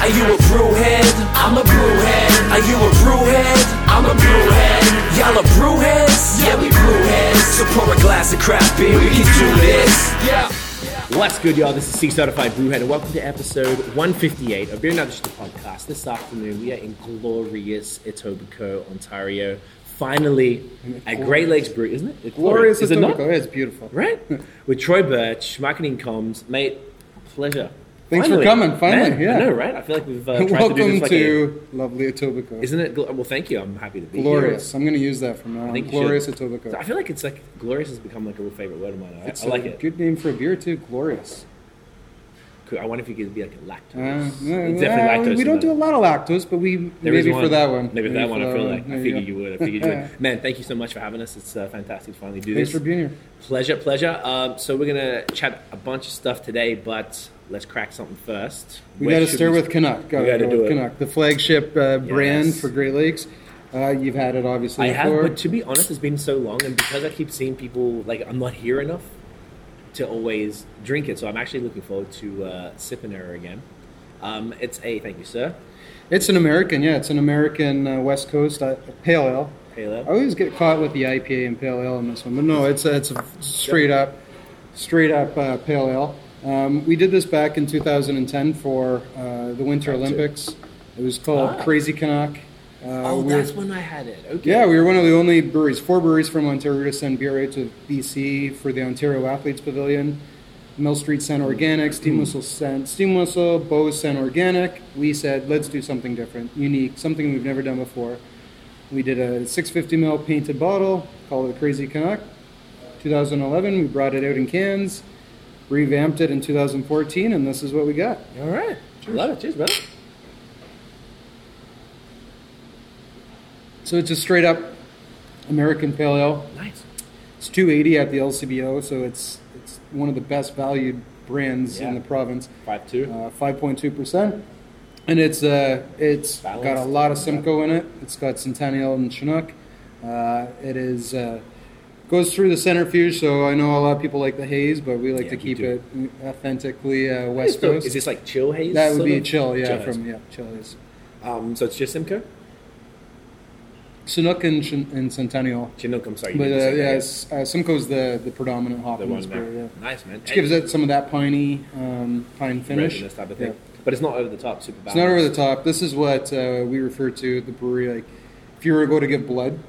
Are you a brewhead? I'm a brewhead. Are you a brewhead? I'm a brewhead. Y'all are brewheads? Yeah, we brewheads. So pour a glass of craft beer, we can do this. Yeah. What's good, y'all? This is C Certified Brewhead, and welcome to episode 158 of Beer and Other Shit, the podcast. This afternoon, we are in glorious Etobicoke, Ontario. Finally, at Great Lakes Brew, isn't it? It's Glorious is it not? Etobicoke. Yeah, it's beautiful. Right? With Troy Burtch, marketing comms. Mate, pleasure. Thanks for coming, finally, Man, yeah. I know, right? I feel like we've uh, tried to do Welcome this like to lovely Etobicoke. Isn't it? Well, thank you. I'm happy to be here. glorious. here. I'm going to use that from now I on. think Glorious. Etobicoke. I feel like it's like glorious has become like a real favorite word of mine. I, It's I like a it. good name for a beer too. Glorious. I wonder if you could be like a Uh, lactose. yeah, It's definitely lactose. we don't do a lot of lactose, but we There maybe for that one. Maybe for that one, I feel like. I figured you would. I figured you would. Man, thank you so much for having us. It's uh, fantastic to finally do Thanks this. Thanks for being here. Pleasure, pleasure. Um, so we're gonna chat a bunch of stuff today, but let's crack something first. We got to start with Canuck. Got to do it. Canuck, the flagship uh, brand Yes. for Great Lakes. Uh, you've had it obviously I have, but to be honest, it's been so long, and because I keep seeing people like I'm not here enough to always drink it, so I'm actually looking forward to uh, sipping it again. Um, it's a thank you, sir. It's an American, yeah. It's an American uh, West Coast uh, pale ale. Pale ale. I always get caught with the IPA and pale ale in this one, but no, it's a, it's a straight up, straight up uh, pale ale. Um, we did this back in 2010 for uh, the Winter Olympics. It was called Ah. Crazy Canuck. Uh, oh, we were- that's when I had it. Okay. yeah, we were one of the only breweries, four breweries from Ontario to send beer out to BC for the Ontario Athletes Pavilion. Mill Street sent organic, Steam Whistle sent Steam Whistle, Beau's sent organic. We said, let's do something different, unique, something we've never done before. We did a 650 ml painted bottle, called it Crazy Canuck. 2011, we brought it out in cans, revamped it in 2014, and this is what we got. All right. Love it. Cheers, brother. So it's a straight up American Pale Ale. Nice. It's 280 at the LCBO, so it's it's one of the best valued brands Yeah. in the province. Five two. Uh, 5.2 percent, and it's uh it's Balanced. got a lot of Simcoe in it. It's got Centennial and Chinook. Uh, it is uh, goes through the centrifuge, so I know a lot of people like the haze, but we like Yeah, to keep it authentically uh, West Coast. Is this like chill haze? that would be of? chill, yeah, haze. from yeah, chill haze. Um, so it's just Simcoe. Chinook and, and Centennial. Chinook. I'm sorry. But uh, yeah, uh, Simcoe's the, the predominant hop the in this beer, yeah. Nice man. Which gives it some of that piney um, pine finish. Resinous type of thing. Yeah. But it's not over the top. Super It's not over the top. This is what uh, we refer to at the brewery. Like, if you were to go to get blood,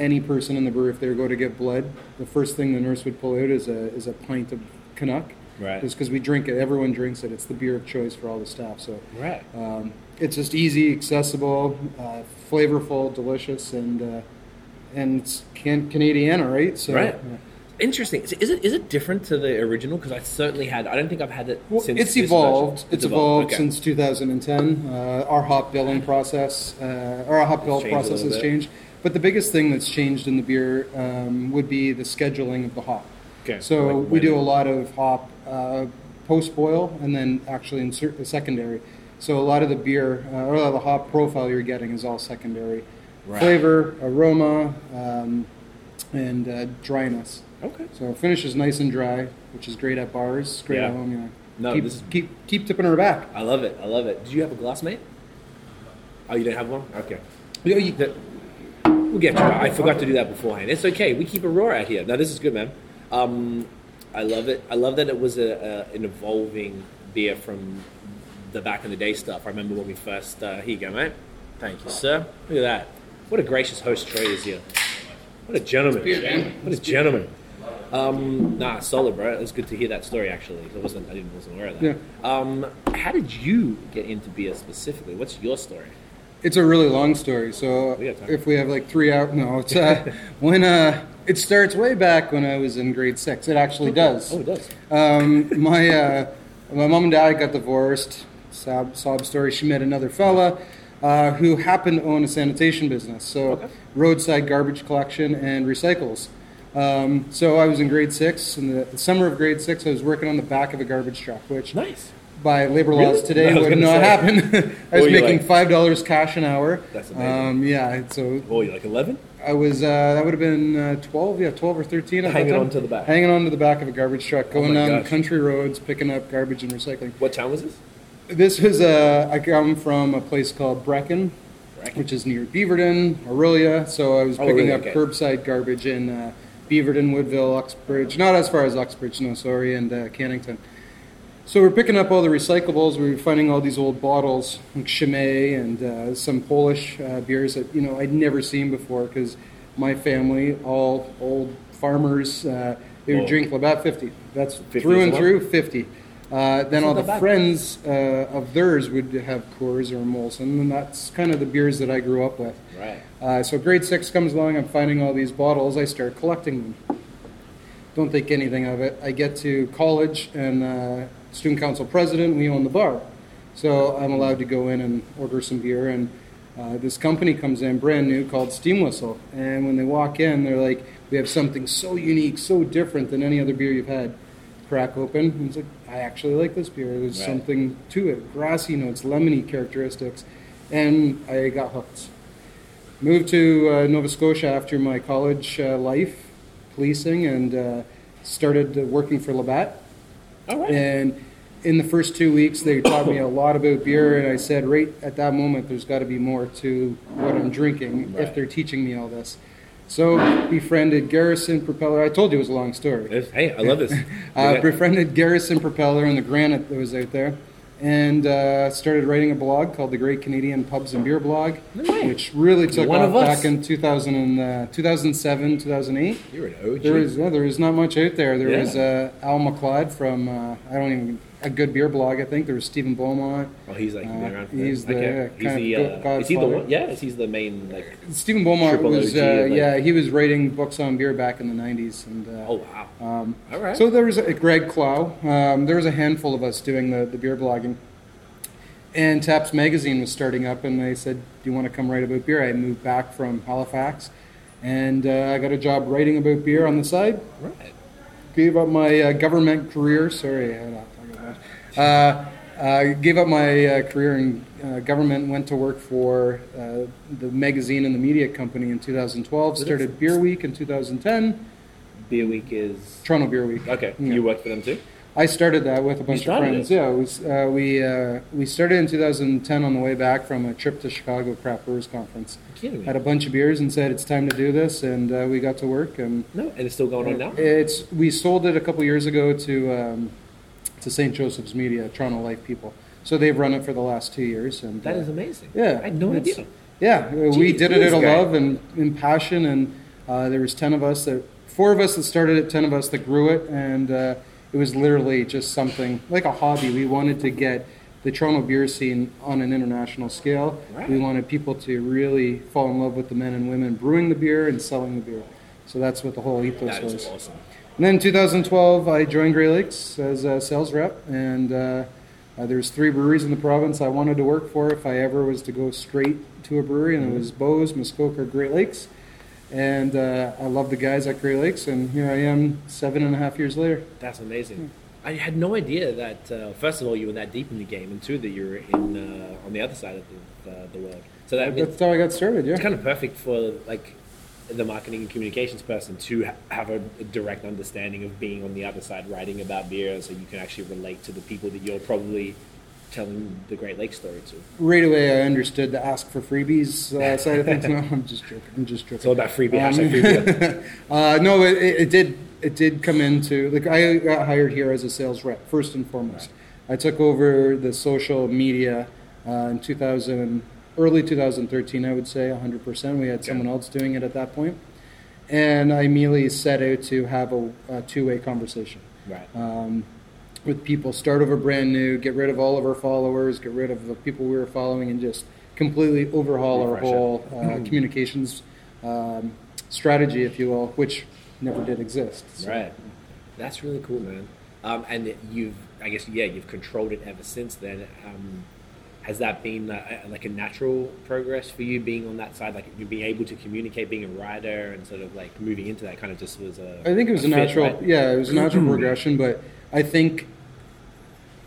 any person in the brewery, if they were to go to get blood, the first thing the nurse would pull out is a is a pint of Canuck. Right. Just because we drink it, everyone drinks it. It's the beer of choice for all the staff. So Right. um, it's just easy, accessible, uh, flavorful, delicious, and uh, and it's can- Canadian, all right? So Right. yeah. Interesting. Is it is it different to the original? Because I certainly had. I don't think I've had it Well, since. it's evolved. version. It's evolved Okay. since 2010. Uh, our hop billing process, uh, our hop bill process has changed. But the biggest thing that's changed in the beer um, would be the scheduling of the hop. Okay, So like we do a lot of hop uh, post boil and then actually insert secondary. So a lot of the beer uh, or a lot of the hop profile you're getting is all secondary. Right. Flavor, aroma, um, and uh, dryness. Okay. So it finishes nice and dry, which is great at bars, great Yeah. at home. You know. No, keep, this is- keep keep tipping her back. I love it. I love it. Did you have a glass, mate? Oh, you didn't have one. Okay. You know, you- We'll get to it. I forgot to do that beforehand. It's okay. We keep a roar out here. Now this is good, man. Um, I love it. I love that it was a, a, an evolving beer from the back in the day stuff. I remember when we first. Uh, here you go, mate. Thank you, sir. Look at that. What a gracious host Trey is here. What a gentleman. What a gentleman. Um, nah, solid, bro. It was good to hear that story. Actually, I wasn't. I didn't wasn't aware of that. Um, how did you get into beer specifically? What's your story? It's a really long story. So We if we have like three hours, no, it's uh, when uh, it starts way back when I was in grade six. It actually does. Oh, it does. Um, my uh, my mom and dad got divorced. Sob, sob story. She met another fella. uh, who happened to own a sanitation business, so Okay. roadside garbage collection and recycles. Um, so I was in grade six. In the, the summer of grade six, I was working on the back of a garbage truck, which Nice. By labor Really? laws today I would not say. happen. I was making like? five dollars cash an hour. That's amazing. Um, yeah, so Oh, you like eleven? I was uh, that would have been uh, twelve, yeah, twelve or thirteen. that Hanging on to the back. Oh hanging onto the back of a garbage truck, going my down country roads, picking up garbage and recycling. What town was this? This was uh, I come from a place called Brechin, Brechin. which is near Beaverton, Orillia. So I was Oh, picking up okay. curbside garbage in uh, Beaverton, Woodville, Uxbridge. Not as far as Uxbridge, no, sorry, and uh, Cannington. So we're picking up all the recyclables. We are finding all these old bottles, like Chimay and uh, some Polish uh, beers that you know I'd never seen before because my family, all old farmers, uh, they would Whoa. drink Labatt 50. That's 50 through and through 50. Uh, then all the bad. friends uh, of theirs would have Coors or Molson, and that's kind of the beers that I grew up with. Right. Uh, so grade six comes along, I'm finding all these bottles, I start collecting them. Don't think anything of it. I get to college and uh, student council president, we own the bar. So I'm allowed to go in and order some beer and uh, this company comes in brand new called Steam Whistle. And when they walk in, they're like, we have something so unique, so different than any other beer you've had. Crack open, and it's like, I actually like this beer. There's Right. something to it, grassy notes, lemony characteristics. And I got hooked. Moved to uh, Nova Scotia after my college uh, life, policing, and uh, started working for Labatt. Right. And in the first two weeks, they taught me a lot about beer, and I said, right at that moment, there's got to be more to what I'm drinking Right. if they're teaching me all this. So befriended Garrison Propeller. I told you it was a long story. Hey, I love this. Uh, befriended Garrison Propeller and the granite that was out there, and uh, started writing a blog called the Great Canadian Pubs and Beer Blog, which really took One off of back in 2000 and, uh, 2007, 2008. You're an OG. There was yeah, there was not much out there. There Yeah. was uh, Al McLeod from uh, I don't even a good beer blog. I think there was Stephen Beaumont. oh, he's like been Uh, around for he's the okay. he's the, uh, is he the one? Yeah, he's the main like? Stephen Beaumont was uh, like- yeah he was writing books on beer back in the 90s and. Uh, Oh wow. um, All right. So there was a, Greg Clow. Um, there was a handful of us doing the, the beer blogging. And Taps Magazine was starting up, and they said, Do you want to come write about beer? I moved back from Halifax, and uh, I got a job writing about beer on the side. right. Gave up my uh, government career. Sorry, I about that. Uh, uh, gave up my uh, career in uh, government, went to work for uh, the magazine and the media company in 2012, started Beer Week in 2010, Beer Week is Toronto Beer Week. okay. Yeah. You worked for them too. I started that with a bunch of friends. it? Yeah, it was, uh, we uh, we started in 2010 on the way back from a trip to Chicago Craft Brewers Conference. Had a bunch of beers and said it's time to do this, and uh, we got to work. And No, and it's still going on now. it's we sold it a couple years ago to um, to St. Joseph's Media, Toronto Life People. So they've run it for the last two years, and That uh, is amazing. yeah, I had no idea. Yeah, uh, we did it it is out of love and in passion, and uh, there was ten of us that, four of us that started it, ten of us that grew it, and uh, it was literally just something like a hobby. We wanted to get the Toronto beer scene on an international scale. Right. We wanted people to really fall in love with the men and women brewing the beer and selling the beer. So that's what the whole ethos That was. awesome. And then in 2012, I joined Great Lakes as a sales rep, and uh, uh, there's three breweries in the province I wanted to work for if I ever was to go straight to a brewery, and it was Beau's, Muskoka, Great Lakes. And uh, I love the guys at Great Lakes, and here I am seven and a half years later. That's amazing. I had no idea that. Uh, first of all, you were that deep in the game, and two, that you're in uh, on the other side of the, uh, the world. So that That's how I got started, yeah. it's kind of perfect for like the marketing and communications person to ha- have a, a direct understanding of being on the other side, writing about beer, so you can actually relate to the people that you're probably telling the Great Lakes story to. Right away, I understood the ask for freebies uh, side of things. No, I'm just joking. I'm just joking. It's all about freebie. Um, freebie. Uh, no, it, it did. It did come into like I got hired here as a sales rep first and foremost. I took over the social media uh, in 2000, early 2013. I would say 100. percent We had someone else doing it at that point, and I immediately set out to have a, a two-way conversation right. um, with people. Start over brand new, get rid of all of our followers, get rid of the people we were following, and just completely overhaul our Refresh it. whole uh, communications um, strategy, if you will, which never did exist. So- Right. That's really cool, man. Um, and you've, I guess, yeah, you've controlled it ever since then. Um, has that been uh, like a natural progress for you being on that side, like you being able to communicate, being a writer, and sort of like moving into that kind of just was a. I think it was a, fit, natural, right? yeah, it was a natural progression. But I think,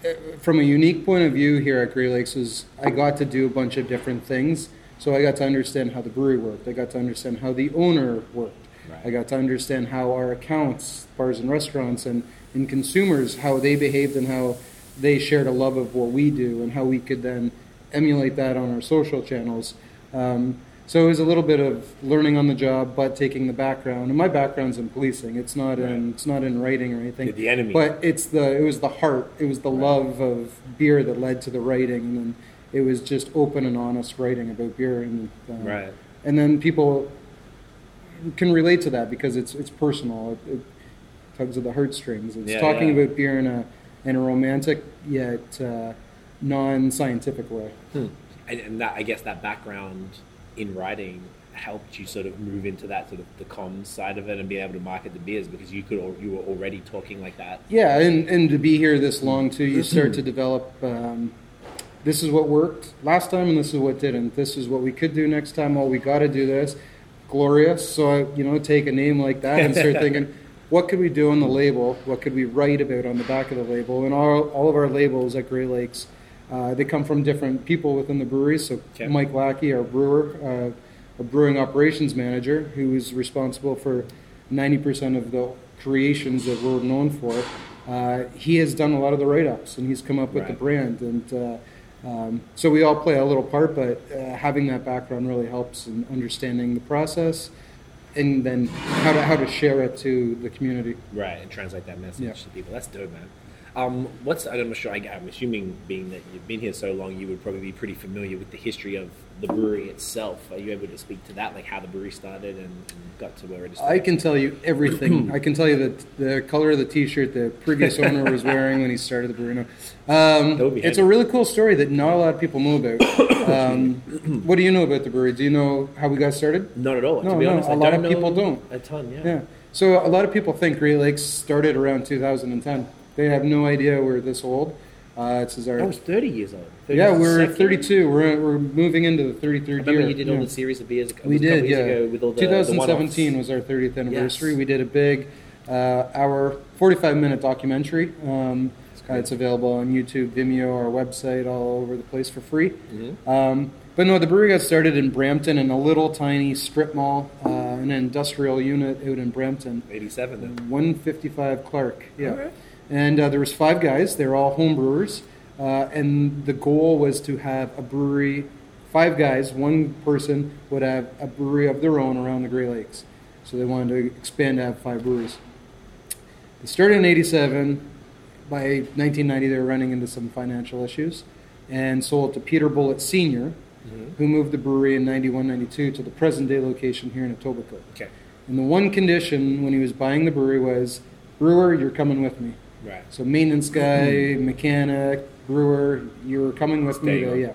uh, from a unique point of view here at Great Lakes, is I got to do a bunch of different things. So I got to understand how the brewery worked. I got to understand how the owner worked. Right. I got to understand how our accounts, bars and restaurants, and, and consumers, how they behaved and how they shared a love of what we do, and how we could then emulate that on our social channels. Um, so it was a little bit of learning on the job, but taking the background. And my background's in policing. It's not in it's not in writing or anything. The- the enemy. But it's the it was the heart. It was the love of beer that led to the writing, and then it was just open and honest writing about beer. And uh, Right. and then people can relate to that because it's it's personal. It, it tugs at the heartstrings. It's Yeah, talking yeah. about beer in a in a romantic yet uh, non-scientific way. Hmm. And, and that I guess that background in writing helped you sort of move into that sort of the comms side of it and be able to market the beers because you could al- you were already talking like that. Yeah, and, and to be here this long too, you start to develop. Um, this is what worked last time, and this is what didn't. This is what we could do next time. Oh, we got to do this. Glorious. So I, you know, take a name like that and start thinking, what could we do on the label? What could we write about on the back of the label? And all all of our labels at Great Lakes, uh, they come from different people within the brewery. So Okay. Mike Lackey, our brewer, uh, a brewing operations manager, who is responsible for 90% of the creations that we're known for. Uh, he has done a lot of the write-ups, and he's come up with the brand, and uh, um, so we all play a little part. But uh, having that background really helps in understanding the process, and then how to how to share it to the community. Right, and translate that message Yeah. to people. That's dope, man. Um, what's I'm not sure. I, I'm assuming, being that you've been here so long, you would probably be pretty familiar with the history of the brewery itself. Are you able to speak to that, like how the brewery started and, and got to where it is? I can tell you everything. I can tell you that the color of the T-shirt the previous owner was wearing when he started the brewery. Um, That would be it's a really cool story that not a lot of people know about. Um, what do you know about the brewery? Do you know how we got started? Not at all. No, to be no, honest, a I lot of people don't. A ton, yeah. Yeah. So a lot of people think Great Lakes started around 2010. They have no idea we're this old. Uh, this is our I was 30 years old. 30 yeah, we're second? 32. We're, we're moving into the 33rd I remember year. you did all the series of beers. We a did, yeah. ago with all the 2017 the was our 30th anniversary. Yes. We did a big uh, hour, 45 minute documentary. Um, great. it's available on YouTube, Vimeo, our website, all over the place for free. Mhm. Um, but no, the brewery got started in Brampton in a little tiny strip mall, uh, an industrial unit out in Brampton. 87 then. 155 Clark. Yeah. And uh, there was five guys. They were all home brewers, uh, and the goal was to have a brewery. Five guys, one person would have a brewery of their own around the Great Lakes. So they wanted to expand to have five breweries. They started in '87. By 1990, they were running into some financial issues, and sold it to Peter Bulut Sr., who moved the brewery in 91, 92 to the present day location here in Etobicoke. Okay. And the one condition when he was buying the brewery was, brewer, you're coming with me. Right. So maintenance guy, mechanic, brewer, you're coming with me. To, yeah.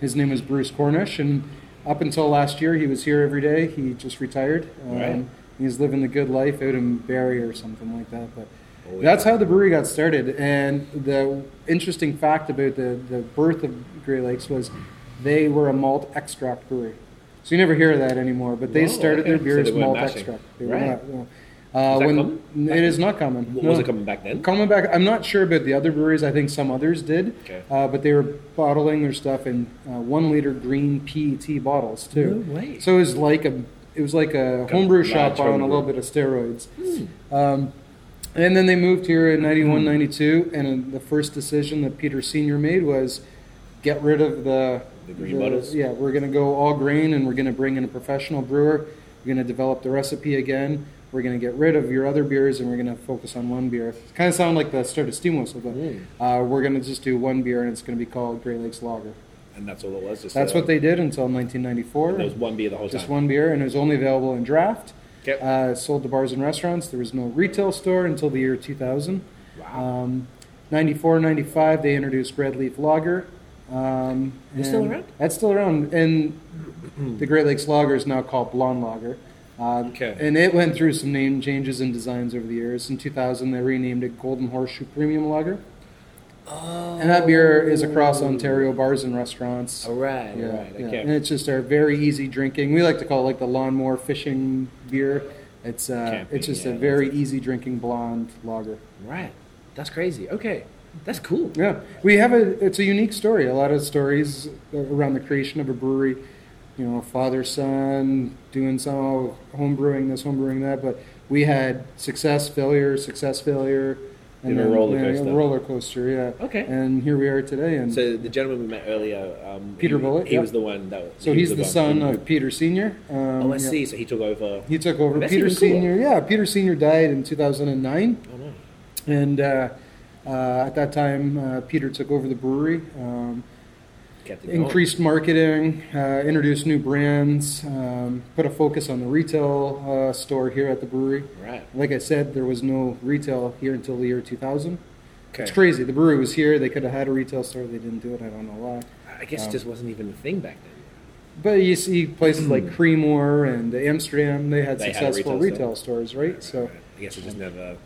His name is Bruce Cornish, and up until last year, he was here every day. He just retired. Um, Right. He's living the good life out in Barrie or something like that. But Oh, yeah. that's how the brewery got started. And the interesting fact about the, the birth of Great Lakes was they were a malt extract brewery. So you never hear that anymore. But they Oh, started okay. their So beers they malt mashing. extract. They were Right. not. no. Uh, that when common? it is not common. W- Was No. it coming back then? Coming back, I'm not sure about the other breweries. I think some others did, Okay. uh, but they were bottling their stuff in uh, one liter green PET bottles too. No way. So it was like a it was like a Like homebrew large shop on a little bit of steroids. Um, and then they moved here in 91, 92, and uh, the first decision that Peter Senior made was get rid of the The green bottles? Yeah, we're going to go all grain, and we're going to bring in a professional brewer. We're going to develop the recipe again. We're going to get rid of your other beers, and we're going to focus on one beer. It kind of sound like the start of Steam Whistle, but Mm. uh, we're going to just do one beer, and it's going to be called Great Lakes Lager. And that's all it was. Just That's uh, what they did until 1994. There was one beer the whole Just time. one beer, and it was only available in draft. Okay. Uh, sold to bars and restaurants. There was no retail store until the year 2000. Wow. Um, 94, 95, they introduced Red Leaf Lager. Um, It's still around? That's still around. And the Great Lakes Lager is now called Blonde Lager. Uh, Okay. And it went through some name changes and designs over the years. In 2000, they renamed it Golden Horseshoe Premium Lager. Oh. And that beer is across Ontario bars and restaurants. All right, Yeah, all right, yeah. And it's just a very easy drinking. We like to call it like the lawnmower fishing beer. It's uh, it's just yeah, a very easy drinking blonde lager. Right. That's crazy. Okay. That's cool. Yeah, we have a. It's a unique story. A lot of stories around the creation of a brewery. You know, father son doing some home brewing this, home brewing that. But we had success, failure, success, failure, Did a roller yeah, coaster. a roller coaster. Yeah. Okay. And here we are today. And So the gentleman we met earlier, um, Peter he, Bulut, he yeah. was the one that. so he he's was the one- son of Peter Senior. Um, Oh, I yeah. see. So he took over. He took over. That's Peter even cooler. Senior. Yeah, Peter Senior died in 2009. Oh no. And uh, uh, at that time, uh, Peter took over the brewery. Um, Kept it going. Increased marketing, uh, introduced new brands, um, put a focus on the retail uh, store here at the brewery. Right. Like I said, there was no retail here until the year 2000. Okay. It's crazy. The brewery was here. They could have had a retail store. They didn't do it. I don't know why. I guess it just wasn't even a thing back then. But you see places like Creemore and Amsterdam, they had They had successful retail retail, stores, right? So I guess it just never.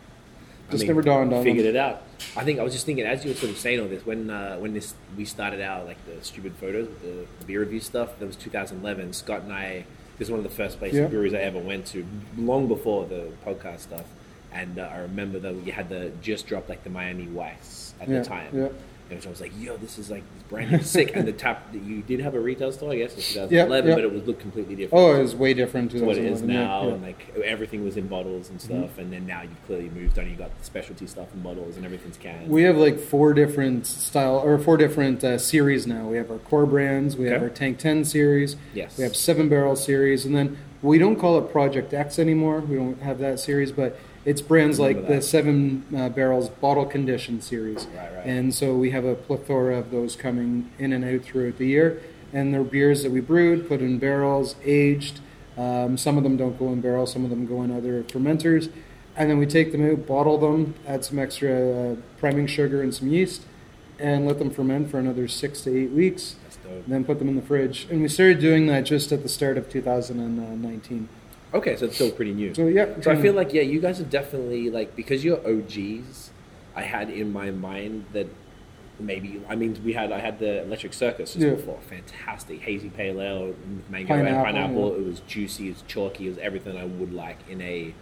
I Just never dawned on them. Figured them. it out. I think I was just thinking as you were sort of saying all this when uh, when this we started out like the stupid photos, with the, the beer review stuff. That was 2011. Scott and I. This is one of the first places Yeah. breweries I ever went to, long before the podcast stuff. And uh, I remember that we had the just dropped like the Miami Weiss at Yeah, the time. yeah. And so I was like, "Yo, this is like this brand new sick." and the top, you did have a retail store, I guess, in Yeah, 2011, yeah. but it was looked completely different oh, it was way different. to what it is 2011, yeah, now, yeah. Mm-hmm. and like everything was in bottles and stuff, and then now you've clearly moved on. You got the specialty stuff in bottles, and everything's canned. We have like four different style or four different uh, series now. We have our core brands, we have our Tank 10 series, Yes. we have seven barrel series, and then we don't call it Project X anymore. We don't have that series, but it's brands like Remember the seven uh, barrels bottle condition series. Right, right. And so we have a plethora of those coming in and out throughout the year. And they're beers that we brewed, put in barrels, aged. Um, some of them don't go in barrels, some of them go in other fermenters. And then we take them out, bottle them, add some extra uh, priming sugar and some yeast, and let them ferment for another six to eight weeks. That's dope. And then put them in the fridge. And we started doing that just at the start of 2019. Okay, so it's still pretty new. So yeah, So I feel like yeah, you guys are definitely like because you're OGs. I had in my mind that maybe I mean we had I had the Electric Circus just Yeah. before, fantastic hazy pale ale, with mango Pineapple, and pineapple. yeah. It was juicy, it was chalky, it was everything I would like in a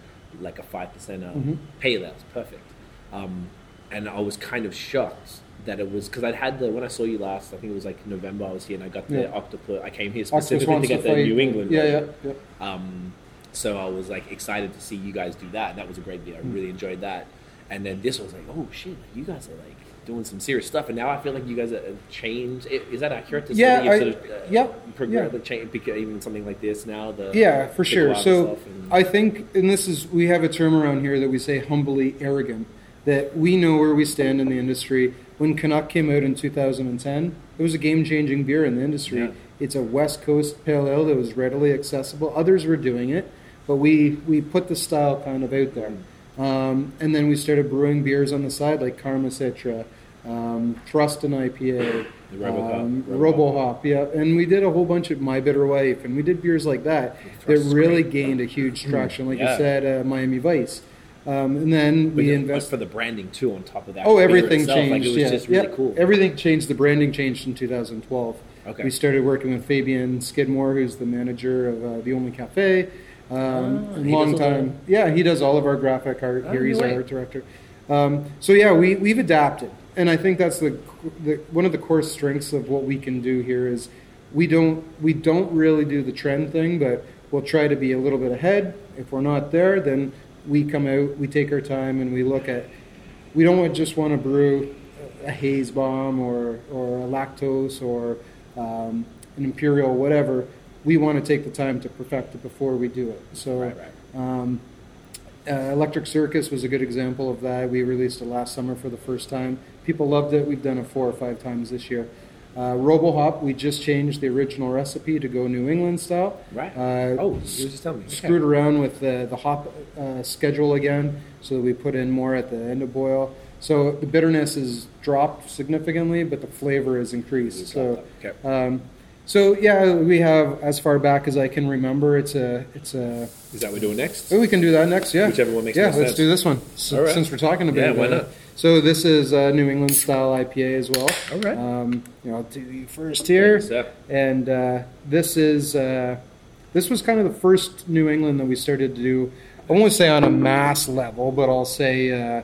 like a five percent Mhm. pale ale. It's perfect. Um, and I was kind of shocked that it was because I'd had the when I saw you last. I think it was like November. I was here and I got the Yeah. octopus. I came here specifically to get the. New England. Yeah, yeah, yeah. Um, so I was like excited to see you guys do that. That was a great beer. I Mm. really enjoyed that. And then this was like, oh shit, you guys are like doing some serious stuff. And now I feel like you guys have changed. Is that accurate to say Yeah, I- sort of uh, yep, yeah. change, even something like this now? The Yeah, for the sure. So and- I think, and this is, we have a term around here that we say humbly arrogant, that we know where we stand in the industry. When Canuck came out in 2010, it was a game changing beer in the industry. Yeah. It's a West Coast pale ale that was readily accessible. Others were doing it, but we, we put the style kind of out there. Um, and then we started brewing beers on the side like Karma Citra, um, Thrust an IPA, The Robocop. um. RoboHop, yeah. And we did a whole bunch of My Bitter Wife, and we did beers like that that really great. gained a huge traction. Like Yeah. you said, uh, Miami Vice. Um, and then but we the- invest. for the branding too on top of that. Oh, everything itself, changed. Like, it was yeah, just really yeah. cool. Everything changed. The branding changed in 2012. Okay. We started working with Fabian Skidmore, who's the manager of uh, the Only Cafe. Um, Ah, long time. Yeah, he does all of our graphic art Oh, here. no He's our art director. Um, so yeah, we we've adapted, and I think that's the, the one of the core strengths of what we can do here is we don't we don't really do the trend thing, but we'll try to be a little bit ahead. If we're not there, then we come out, we take our time, and we look at. We don't just want to brew a haze bomb or or a lactose or um, an imperial, whatever. We want to take the time to perfect it before we do it. So. Right, right. Um, uh, Electric Circus was a good example of that. We released it last summer for the first time. People loved it. We've done it four or five times this year. Uh, RoboHop, we just changed the original recipe to go New England style. Right. Uh, oh, you were just telling me. Okay. Screwed around with the, the hop uh, schedule again, so that we put in more at the end of boil. So the bitterness is dropped significantly, but the flavor is increased. So Okay. um, So yeah, we have as far back as I can remember. It's a it's a. Is that what we're doing next? Oh, we can do that next. Yeah, Whichever one makes sense. Yeah, let's sense. do this one so, right. since we're talking about Yeah, it. why not? So this is a New England style IPA as well. All right. Um, you know, I'll do you first here, and uh, this is uh, this was kind of the first New England that we started to do. I won't say on a mass level, but I'll say uh,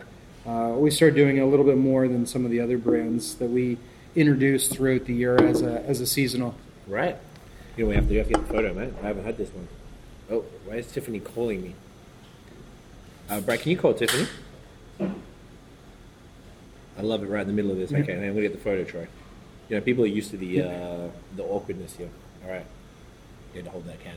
uh, we started doing it a little bit more than some of the other brands that we introduced throughout the year as a as a seasonal. Right. You know, we have to, have to get the photo, man. I haven't had this one. Oh, why is Tiffany calling me? Uh, Brad, can you call Tiffany? I love it right in the middle of this. Okay, to get the photo, Troy. You know, people are used to the uh, the awkwardness here. All right. You had to hold that there.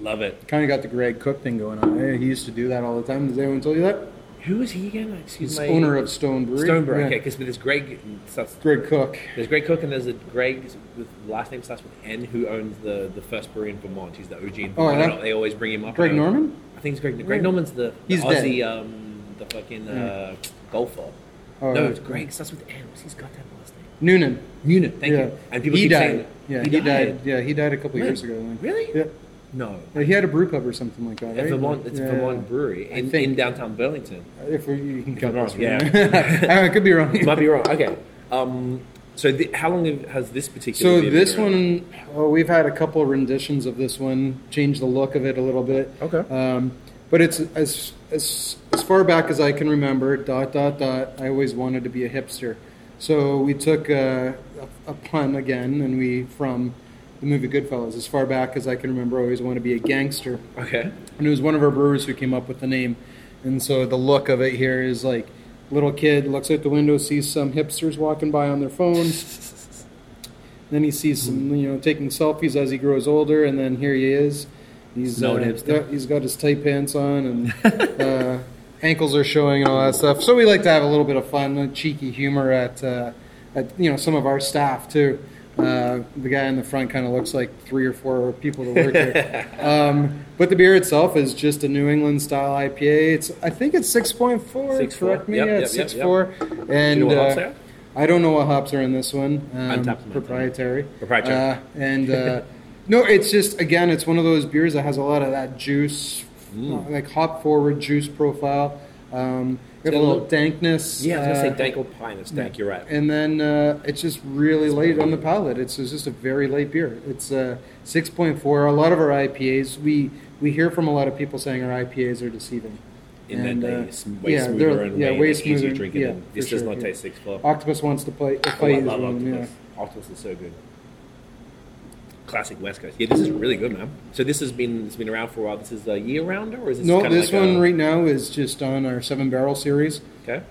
Love it. Kind of got the Greg Koch thing going on. eh? He used to do that all the time. Has anyone told you that? Who is he again? Excuse my owner of Stone Brewery. Stone Brewery. Yeah. Okay, because there's Greg. Starts, Greg Koch. there's Greg Koch and there's a Greg with last name starts with N who owns the, the first brewery in Vermont. He's the OG in Vermont. Oh, yeah? They always bring him up. Greg Norman? I think it's Greg. Greg Yeah. Norman's the, the He's Aussie, dead. um, the fucking uh, golfer. Oh, no, it's Greg. Starts with N. What's his goddamn last name? Noonan. Unit. Thank yeah. you. And people he keep died. saying yeah, he, died. Yeah, he died a couple When? years ago. Really? Yeah. No. He had a brew pub or something like that, right? Vermont, it's Yeah. a Vermont brewery in, in downtown Burlington. If we, you can cut I'm wrong, yeah. I could be wrong. Might be wrong. Okay. Um, so the, how long has this particular? So this one, well, we've had a couple of renditions of this one, changed the look of it a little bit. Okay. Um, but it's as as as far back as I can remember. Dot dot dot. I always wanted to be a hipster, so we took a, a, a pun again, and we from the movie Goodfellas. As far back as I can remember, I always wanted to be a gangster. Okay. And it was one of our brewers who came up with the name. And so the look of it here is like little kid looks out the window, sees some hipsters walking by on their phones. Then he sees some, you know, taking selfies as he grows older, and then here he is. He's No uh, hipster. he's got his tight pants on, and uh, ankles are showing, and all that stuff. So we like to have a little bit of fun, and cheeky humor at, uh, at you know, some of our staff too. Uh, the guy in the front kind of looks like three or four people to work here. Um, but the beer itself is just a New England style IPA. It's I think it's six point four. 6.4. Correct me. Yep, yeah, yep, six yep. four. And know what hops uh. I don't know what hops are in this one. Um, proprietary. Proprietary. Uh, and uh, no, it's just again, it's one of those beers that has a lot of that juice, Mm. like hop forward juice profile. Um, a little look- dankness. Yeah, I was gonna uh, say dank or pine. It's dank. You're right. and then uh, it's just really light on the palate. It's, it's just a very light beer. It's uh, 6.4. A lot of our IPAs, we, we hear from a lot of people saying our IPAs are deceiving. In And, that they uh, s- way yeah, smoother they're- and yeah, way, way like, easier smoother. drinking. Yeah, this does sure, not yeah. taste six four. Octopus wants to play. Oh, I love one, octopus. yeah. Octopus is so good. Classic West Coast. Yeah, this is really good, man. So this has been it's been around for a while. This is a year rounder, or is this No, kind this like one a, right now is just on our seven barrel series. Okay.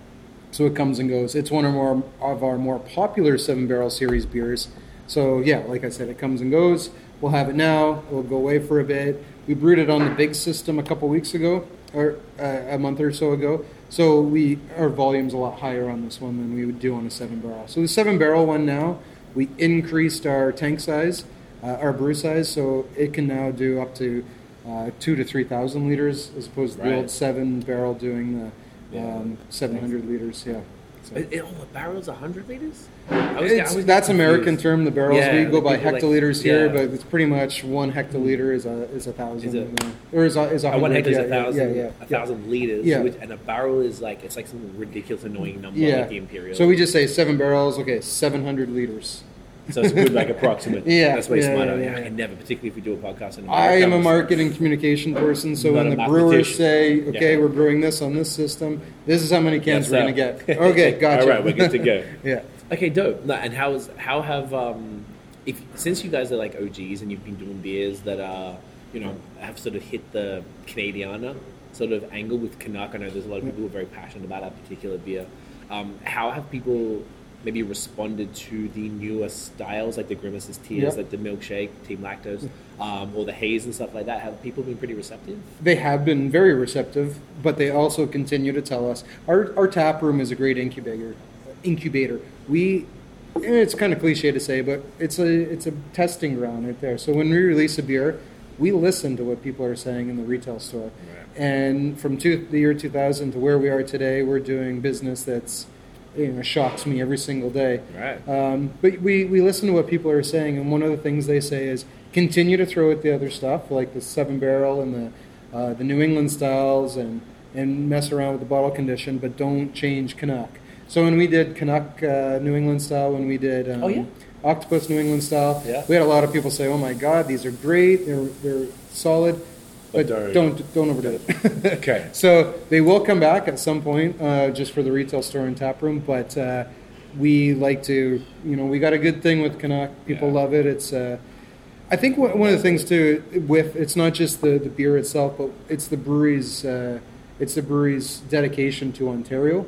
So it comes and goes. It's one of more of our more popular seven barrel series beers. So yeah, like I said, it comes and goes. We'll have it now. It'll go away for a bit. We brewed it on the big system a couple weeks ago, or uh, a month or so ago. So we our volume's a lot higher on this one than we would do on a seven barrel. So the seven barrel one now, we increased our tank size, uh, our brew size, so it can now do up to uh, two to three thousand liters, as opposed to the old seven barrel doing the Yeah. um, 700 liters. Yeah. So- It, it, oh, the barrel's hundred liters. I was, It's- I was that's American term. The barrels Yeah, we go by people like- hectoliters here, yeah. but it's pretty much one hectoliter is a is a thousand. Is it- or is a, is a one hundred, is yeah, a thousand, Yeah, a thousand liters, Yeah. which, and a barrel is like it's like some ridiculous, annoying number, Yeah. like the imperial. So we just say seven barrels. Okay, seven hundred liters. So it's good, like approximate. Yeah, that's way yeah, smarter. yeah, Yeah. I can never, particularly if we do a podcast. In I am a marketing communication person, so when the brewers say, "Okay, we're brewing this on this system. This is how many cans Yes, we're going to get." Okay, gotcha. All right, we're good to go. yeah. Okay, dope. And how is how have um, if since you guys are like OGs and you've been doing beers that are you know have sort of hit the Canadiana sort of angle with Canuck. I know there's a lot of people who are very passionate about that particular beer. Um, how have people maybe responded to the newer styles like the Grimace's Tears, Yep. like the Milkshake, Team Lactose, um, or the Haze and stuff like that? Have people been pretty receptive? They have been very receptive, but they also continue to tell us our, our tap room is a great incubator. Incubator. We, it's kind of cliche to say, but it's a it's a testing ground right there. So when we release a beer, we listen to what people are saying in the retail store. Right. And from two, the year 2000 to where we are today, we're doing business that's you know shocks me every single day. Right. Um, but we we listen to what people are saying, and one of the things they say is continue to throw at the other stuff like the seven barrel and the uh, the New England styles and and mess around with the bottle condition, but don't change Canuck. So when we did Canuck uh, New England style, when we did um, Oh, yeah? Octopus New England style, Yeah. we had a lot of people say, "Oh my God, these are great. They're they're solid." But don't- don't don't overdo it. Okay. So they will come back at some point, uh, just for the retail store and tap room. But uh, we like to, you know, we got a good thing with Canuck. People Yeah. love it. It's, uh, I think one one of the things too with it's not just the, the beer itself, but it's the brewery's, uh, it's the brewery's dedication to Ontario.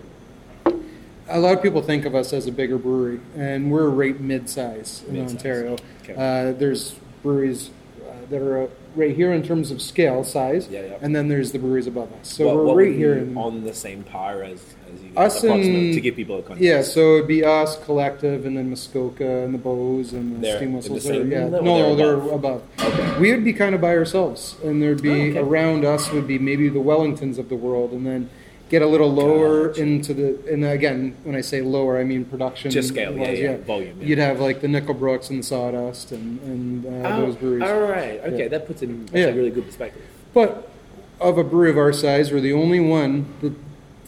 A lot of people think of us as a bigger brewery, and we're right mid-size in Mid-size. Ontario. Okay. Uh, there's breweries uh, that are right here in terms of scale, size, Yeah, yeah. and then there's the breweries above us. So What- we're what right here in on the same par as, as you Us guys, approximately, and- to give people a context. yeah. So it'd be us, collective, and then Muskoka and the Beau's and the They're Steam the Whistles. same Are, yeah, level, no, they're they're above. above. Okay. We would be kind of by ourselves, and there'd be Oh, okay. around us would be maybe the Wellingtons of the world, and then get a little lower Gotcha. into the. And again, when I say lower, I mean production. Just scale, yeah, wise, yeah, volume, yeah. You'd have like the Nickelbrooks and the Sawdust and and uh, Oh, those breweries. all right. Okay, Yeah. that puts it in Yeah. a really good perspective. But of a brewery of our size, we're the only one that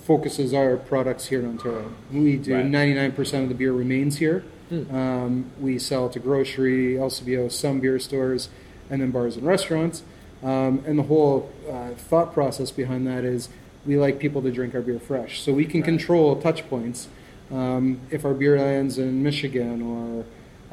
focuses our products here in Ontario. We do Right. 99% of the beer remains here. Um, we sell to grocery, LCBO, some beer stores, and then bars and restaurants. Um, and the whole uh, thought process behind that is we like people to drink our beer fresh. So we can control touch points. Um, if our beer lands in Michigan or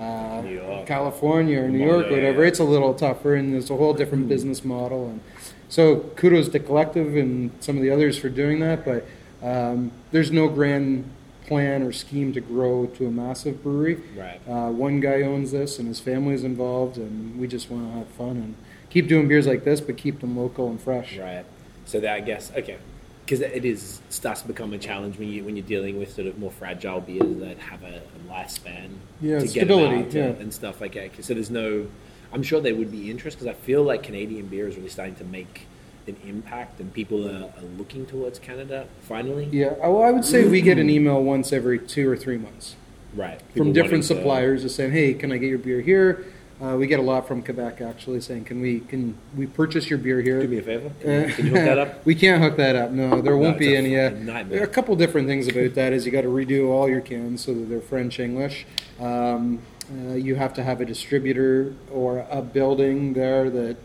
uh, California or New York, yeah, whatever, yeah. it's a little tougher, and there's a whole different business model. And so, kudos to Collective and some of the others for doing that. But um, there's no grand plan or scheme to grow to a massive brewery. Right. Uh, one guy owns this, and his family's involved, and we just want to have fun and keep doing beers like this, but keep them local and fresh. Right. So that I guess okay, because it is starts to become a challenge when you when you're dealing with sort of more fragile beers that have a, a lifespan Yeah, to stability, get out yeah. and, and stuff like that. 'Cause So there's no. I'm sure there would be interest because I feel like Canadian beer is really starting to make an impact, and people are, are looking towards Canada finally. Yeah, I- well, I would say we get an email once every two or three months. Right. from different wanting to- suppliers saying, "Hey, can I get your beer here?" Uh, we get a lot from Quebec actually saying, "Can we can we purchase your beer here?" Do me a favor. Can, you- can you hook that up? we can't hook that up. No, there won't it's be a any. Uh, there are a couple different things about that. Is you got to redo all your cans so that they're French English. Um, uh, you have to have a distributor or a building there that.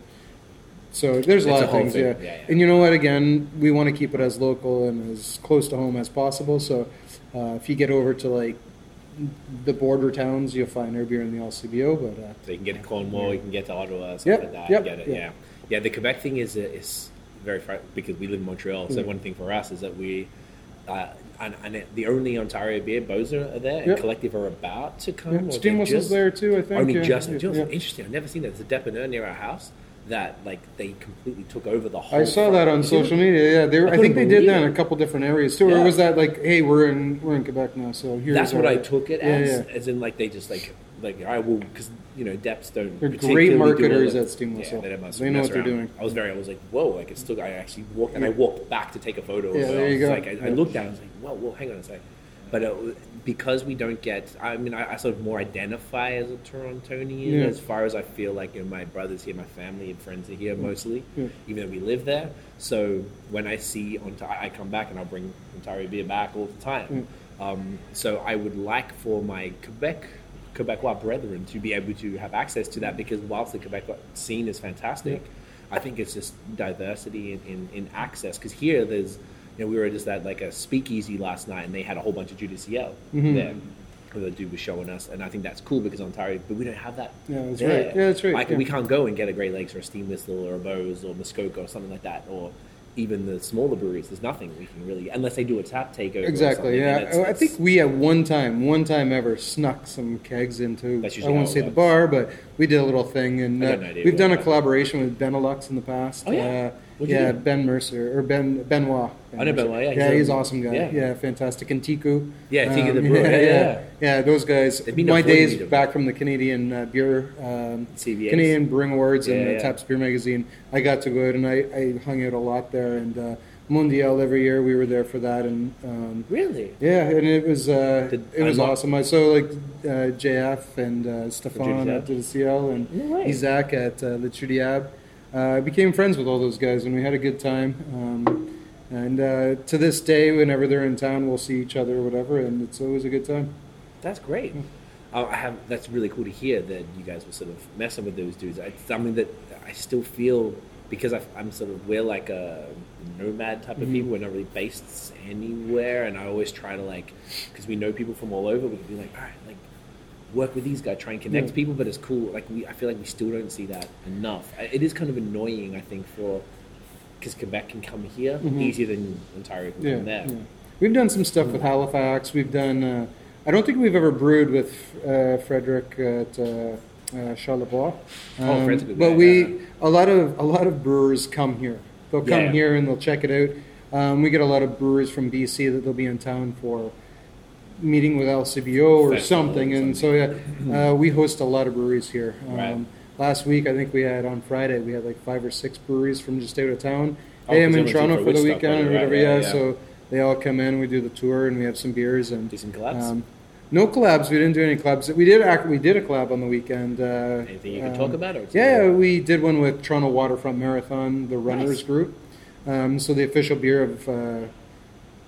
So there's a lot a of whole things, thing. yeah. Yeah, yeah. And you know what? Again, we want to keep it as local and as close to home as possible. So uh, if you get over to like the border towns, you'll find our beer in the LCBO. But uh, So you can get to Cornwall, you can get to Ottawa, something Yep, like that. yep, get it, yep. yeah, yeah. The Quebec thing is is very fr- because we live in Montreal. So Mm. one thing for us is that we. Uh, and, and it- the only Ontario beer, Bozer, are there, and Yep. Collective are about to come. or Steam they've Whistle's just- there too. I think. Only yeah, just. yeah, you know yeah. interesting? I've never seen that. There's a depanneur near our house that, like, they completely took over the whole. I saw front. that on social media. Yeah, they were, I I, think they did that believe in a couple different areas too. Or was that like, hey, we're in we're in Quebec now, so here's That's what our- I took it Yeah, as, yeah. as in like they just like like I will because you know Deps don't. They're great marketers at Steam Yeah, they, They know what they're doing. I was very. I was like, whoa! Like it's still. I actually walked and I walked back to take a photo. Yeah, of it. there you go. Like I, I looked down. I was like, whoa, whoa, hang on a sec. But uh, because we don't get, I mean, I, I sort of more identify as a Torontonian Yeah. as far as I feel like you know, my brothers here, my family and friends are here mostly, Yeah. even though we live there. So when I see Ontario, I come back and I'll bring Ontario beer back all the time. Um, so I would like for my Quebec Quebecois brethren to be able to have access to that because whilst the Quebec scene is fantastic, I think it's just diversity in, in, in access. Because here, there's, you know, we were just at like a speakeasy last night and they had a whole bunch of Dieu du Ciel Mm-hmm. there. where The dude was showing us, and I think that's cool because Ontario, but we don't have that. Yeah, that's there. right. Yeah, that's right, Like yeah. we can't go and get a Great Lakes or a Steam Whistle or a Beau's or Muskoka or something like that, or even the smaller breweries. There's nothing we can really, unless they do a tap takeover. Exactly. Yeah, it's- I think we at one time, one time ever snuck some kegs into. I won't say the bar, but we did a little thing, and uh, got an idea we've done a collaboration with Benelux in the past. Oh, yeah? Uh, What'd yeah? Ben Mercer or Ben Benoit. Ben I know Benoit, yeah, he's yeah, he's an awesome guy. yeah. Yeah, fantastic. And Tiku. Yeah, Tiku the brewer, yeah, yeah. yeah, those guys. My up for you, days back from the Canadian uh, beer, um. Canadian Brewing Awards, and Yeah. Taps Beer Magazine. I got to go out and I, I hung out a lot there, and uh, Mondial every year. We were there for that, and um, Really? yeah, and it was uh, Did- it was I'm awesome. I saw like uh, JF and uh, Stefan at the CL and No. Isaac at uh, Le Trou du Diable. Uh, I became friends with all those guys, and we had a good time. Um, and uh, to this day, whenever they're in town, we'll see each other or whatever, and it's always a good time. That's great. Uh, I have. That's really cool to hear that you guys were sort of messing with those dudes. It's something that I still feel because I, I'm sort of we're like a nomad type of people. We're not really based anywhere, and I always try to like because we know people from all over. We can be like, all right, like work with these guys, try and connect Yeah. people. But it's cool. Like we, I feel like we still don't see that enough. It is kind of annoying, I think, for because Quebec can come here Mhm. easier than Ontario can Yeah, come there. yeah. We've done some stuff with Halifax. We've done. Uh, I don't think we've ever brewed with uh, Frederick at uh, uh, Charlevoix. Oh, Fred's but guy, we a lot of a lot of brewers come here. They'll come here and they'll check it out. Um, we get a lot of brewers from BC that they'll be in town for meeting with LCBO or something. And so yeah, uh, we host a lot of breweries here. Um, Right. Last week, I think we had on Friday we had like five or six breweries from just out of town. Oh, hey, I'm in they went to Toronto for for the weekend or whatever. right, yeah, yeah. so they all come in. We do the tour and we have some beers and Do some collabs. um, no collabs. We didn't do any collabs. We did act, we did a collab on the weekend. Uh, Anything you can um, talk about? Or Yeah, yeah, we did one with Toronto Waterfront Marathon, the runners Nice. group. Um, so the official beer of uh,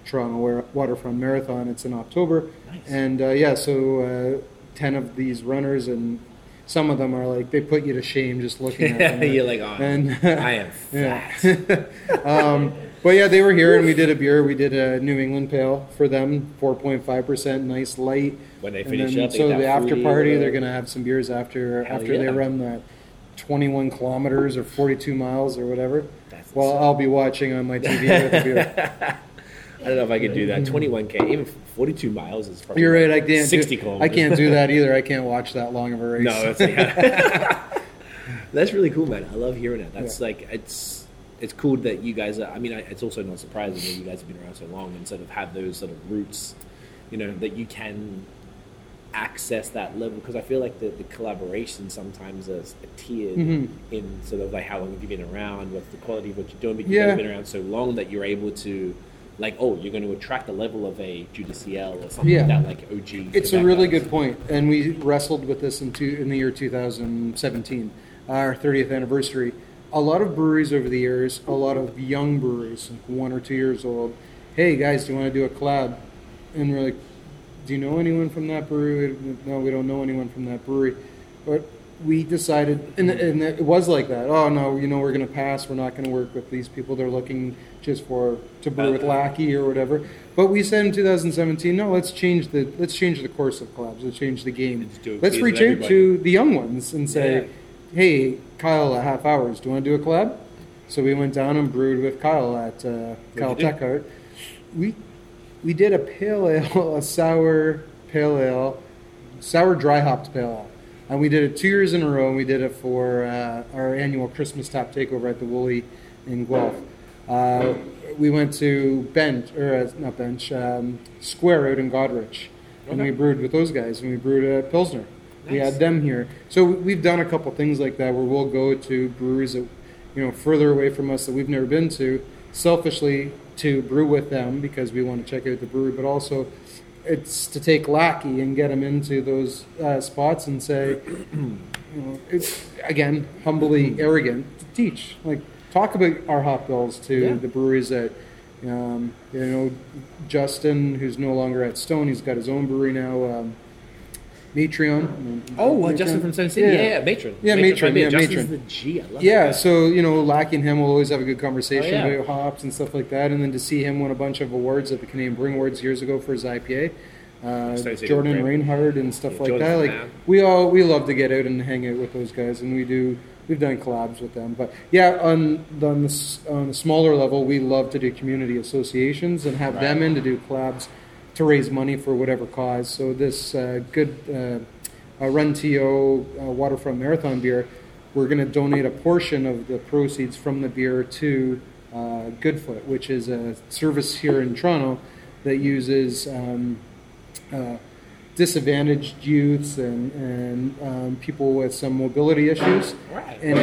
Toronto Waterfront Marathon. It's in October, Nice. and uh, yeah, so uh, ten of these runners, and some of them are like they put you to shame just looking at them. You're like, oh, And- I am fat. um, but yeah, they were here, and we did a beer. We did a New England Pale for them, four point five percent, nice light. When they finish then- up, so the after party, they're gonna have some beers after Hell after they run that twenty-one kilometers or forty-two miles or whatever. That's Well, insane. I'll be watching on my TV with a beer. I don't know if I could do that. 21k, even 42 miles is probably. You're right. I can't. 60 do, kilometers. I can't do that either. I can't watch that long of a race. No, that's yeah. that's really cool, man. I love hearing it. That's Yeah. like it's it's cool that you guys are. I mean, it's also not surprising that you guys have been around so long and sort of have those sort of roots. You know that you can access that level because I feel like the, the collaboration sometimes is tiered Mhm. in sort of like how long have you been around, what's the quality of what you're doing, because Yeah. you've been around so long that you're able to. Like oh, you're going to attract the level of a GDCL or something Yeah. like that, like OG. It's a really does. good point, and we wrestled with this in, two, in the year 2017, our 30th anniversary. A lot of breweries over the years, a lot of young breweries, like one or two years old. Hey guys, do you want to do a collab? And we're like, do you know anyone from that brewery? No, we don't know anyone from that brewery. But we decided, and, and it was like that. Oh no, you know we're going to pass. We're not going to work with these people. They're looking just for to brew with Lackey or whatever. But we said in 2017, no, let's change the let's change the course of collabs. Let's change the game. Let's Let's reach out to the young ones and say, Yeah. hey, Kyle, at half hours, do you want to do a collab? So we went down and brewed with Kyle at uh, Kyle? Techart. We we did a pale ale, a sour pale ale, sour dry hopped pale ale, and we did it two years in a row. And we did it for uh, our annual Christmas tap takeover at the Woolly in Guelph. Uh, we went to Bench or uh, not Bench um, Square out in Goderich, and we brewed with those guys, and we brewed a pilsner. We had them here, so we've done a couple things like that where we'll go to breweries that you know further away from us that we've never been to, selfishly to brew with them because we want to check out the brewery, but also it's to take Lackey and get them into those uh, spots and say, you know, it's again humbly arrogant to teach, like talk about our hop bills to Yeah. the breweries that. Um, you know, Justin, who's no longer at Stone, he's got his own brewery now. Um, Matreon. Oh, uh, Justin from Sun City. Yeah, yeah, matron. Yeah, matron, yeah, matron. the G. I love Yeah, that. so you know, Lackey and him will always have a good conversation Oh, yeah. about hops and stuff like that, and then to see him win a bunch of awards at the Canadian Brewing Awards years ago for his IPA, uh, Jordan right? Reinhardt and stuff Yeah, like that. Like man. we all we love to get out and hang out with those guys, and we do. We've done collabs with them, but yeah, on the, on the, on the smaller level, we love to do community associations and have them in to do collabs to raise money for whatever cause. So this uh, good uh, uh, Run To uh, Waterfront Marathon beer, we're going to donate a portion of the proceeds from the beer to uh, Goodfoot, which is a service here in Toronto that uses um, uh, disadvantaged youths and, and um, people with some mobility issues. Right. And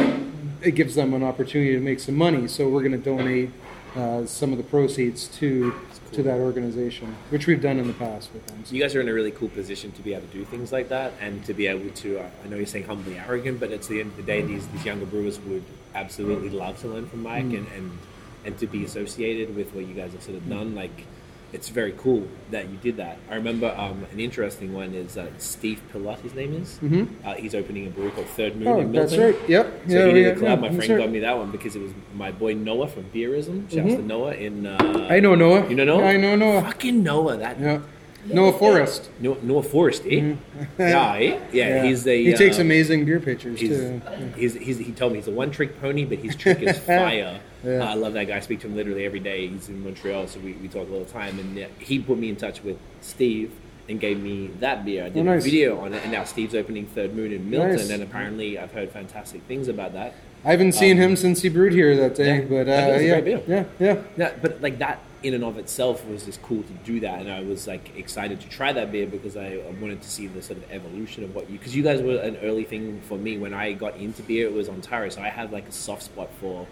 it, it gives them an opportunity to make some money. So we're going to donate uh, some of the proceeds to to that organization, which we've done in the past with them. So you guys are in a really cool position to be able to do things like that and to be able to. Uh, I know you're saying humbly arrogant, but at the end of the day, these these younger brewers would absolutely love to learn from Mike Mm. and, and and to be associated with what you guys have sort of done. Like, it's very cool that you did that. I remember um, an interesting one is uh, Steve Pilat. His name is. Mhm. Uh, he's opening a brewery called Third Moon Oh, in that's Milton. right. Yep. So yeah, he did yeah, a collab. yeah, My friend right. got me that one because it was my boy Noah from Beerism. Shouts Mhm. to Noah in. Uh, I know Noah. You know Noah? I know Noah. Fucking Noah. That Yeah. Noah Forrest. Noah, Noah Forrest, eh? yeah, eh? yeah, he's a. He takes uh, amazing beer pictures He's, too. he's, he's, he told me he's a one trick pony, but his trick is fire. Yeah. Uh, I love that guy. I speak to him literally every day. He's in Montreal, so we, we talk all the time. And uh, he put me in touch with Steve and gave me that beer. I did Oh, nice. a video on it, and now Steve's opening Third Moon in Milton, Nice. and apparently I've heard fantastic things about that. I haven't seen Um, him since he brewed here that day, yeah, but uh, yeah, great yeah, yeah. Yeah, but like that in and of itself was just cool to do that, and I was like excited to try that beer because I, I wanted to see the sort of evolution of what you because you guys were an early thing for me when I got into beer. It was Ontario, so I had like a soft spot for.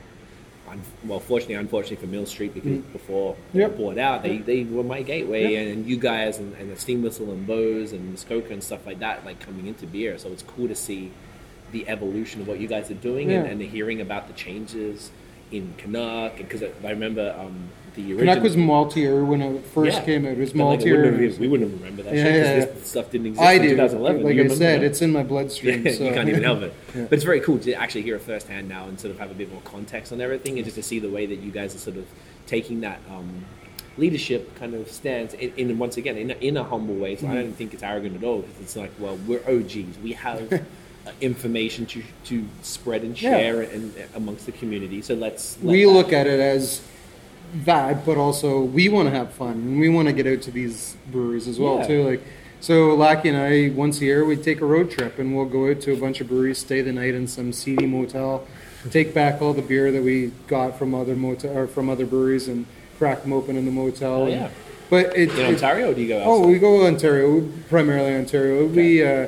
Well, fortunately, unfortunately for Mill Street, because before they Mm. Yep. were bought out, they, they were my gateway, and, you guys and, and the Steam Whistle and Beau's and Muskoka and stuff like that, like coming into beer. So it's cool to see the evolution of what you guys are doing and, Yeah. and hearing about the changes in Canuck. Because I remember um, the original. Canuck was maltier when it first Yeah. came out. It was But, like, wouldn't have- we wouldn't remember that Yeah, shit 'cause yeah, this stuff didn't exist I in do. 2011. Like I said, that? it's in my bloodstream. So. you can't even help it. But it's very cool to actually hear it firsthand now and sort of have a bit more context on everything, and just to see the way that you guys are sort of taking that um, leadership kind of stance in, in once again in a, in a humble way. So I Mm-hmm. don't think it's arrogant at all because it's like, well, we're OGs. We have information to to spread and Yeah. share and, amongst the community. So let's. let we look at it as that, but also we want to have fun and we want to get out to these breweries as well Yeah. too. Like so, Lackey and I once a year we take a road trip and we'll go out to a bunch of breweries, stay the night in some seedy motel, take back all the beer that we got from other motel or from other breweries and crack them open in the motel. Oh, and- yeah. But it, in it- Ontario, or do you go? Oh, we go to Ontario, primarily Ontario. We uh,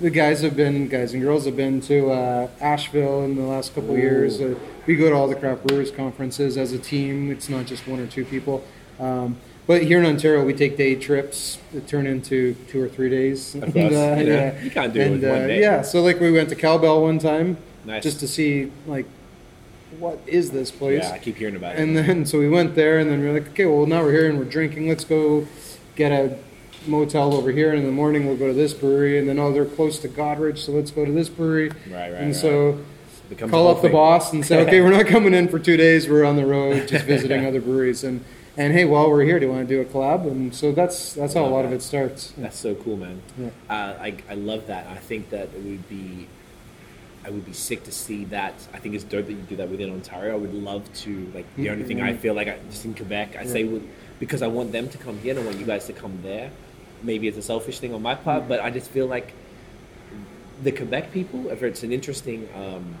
the guys have been guys and girls have been to uh, Asheville in the last couple of years. Uh, we go to all the craft brewers conferences as a team. It's not just one or two people. Um, but here in Ontario, we take day trips that turn into two or three days. Of course, yeah. You can't do it and, with one uh, day. Yeah, so like we went to Cowbell one time, Nice. just to see like what is this place. yeah, I keep hearing about it. And then so we went there, and then we are like, okay, well now we're here and we're drinking. Let's go get a motel over here, and in the morning we'll go to this brewery. And then oh, they're close to Goderich, so let's go to this brewery. Right, right, And right. so call up the boss and say, okay, we're not coming in for two days. We're on the road, just visiting other breweries. And and hey, while we're here, do you want to do a collab? And so that's that's how a lot of it starts. That's so cool, man. Yeah. Uh, I, I love that. I think that it would be, I would be sick to see that. I think it's dope that you do that within Ontario. I would love to, like, the only thing I feel like, I, just in Quebec, I say would, because I want them to come here and I want you guys to come there. Maybe it's a selfish thing on my part, but I just feel like the Quebec people, if it's an interesting, um,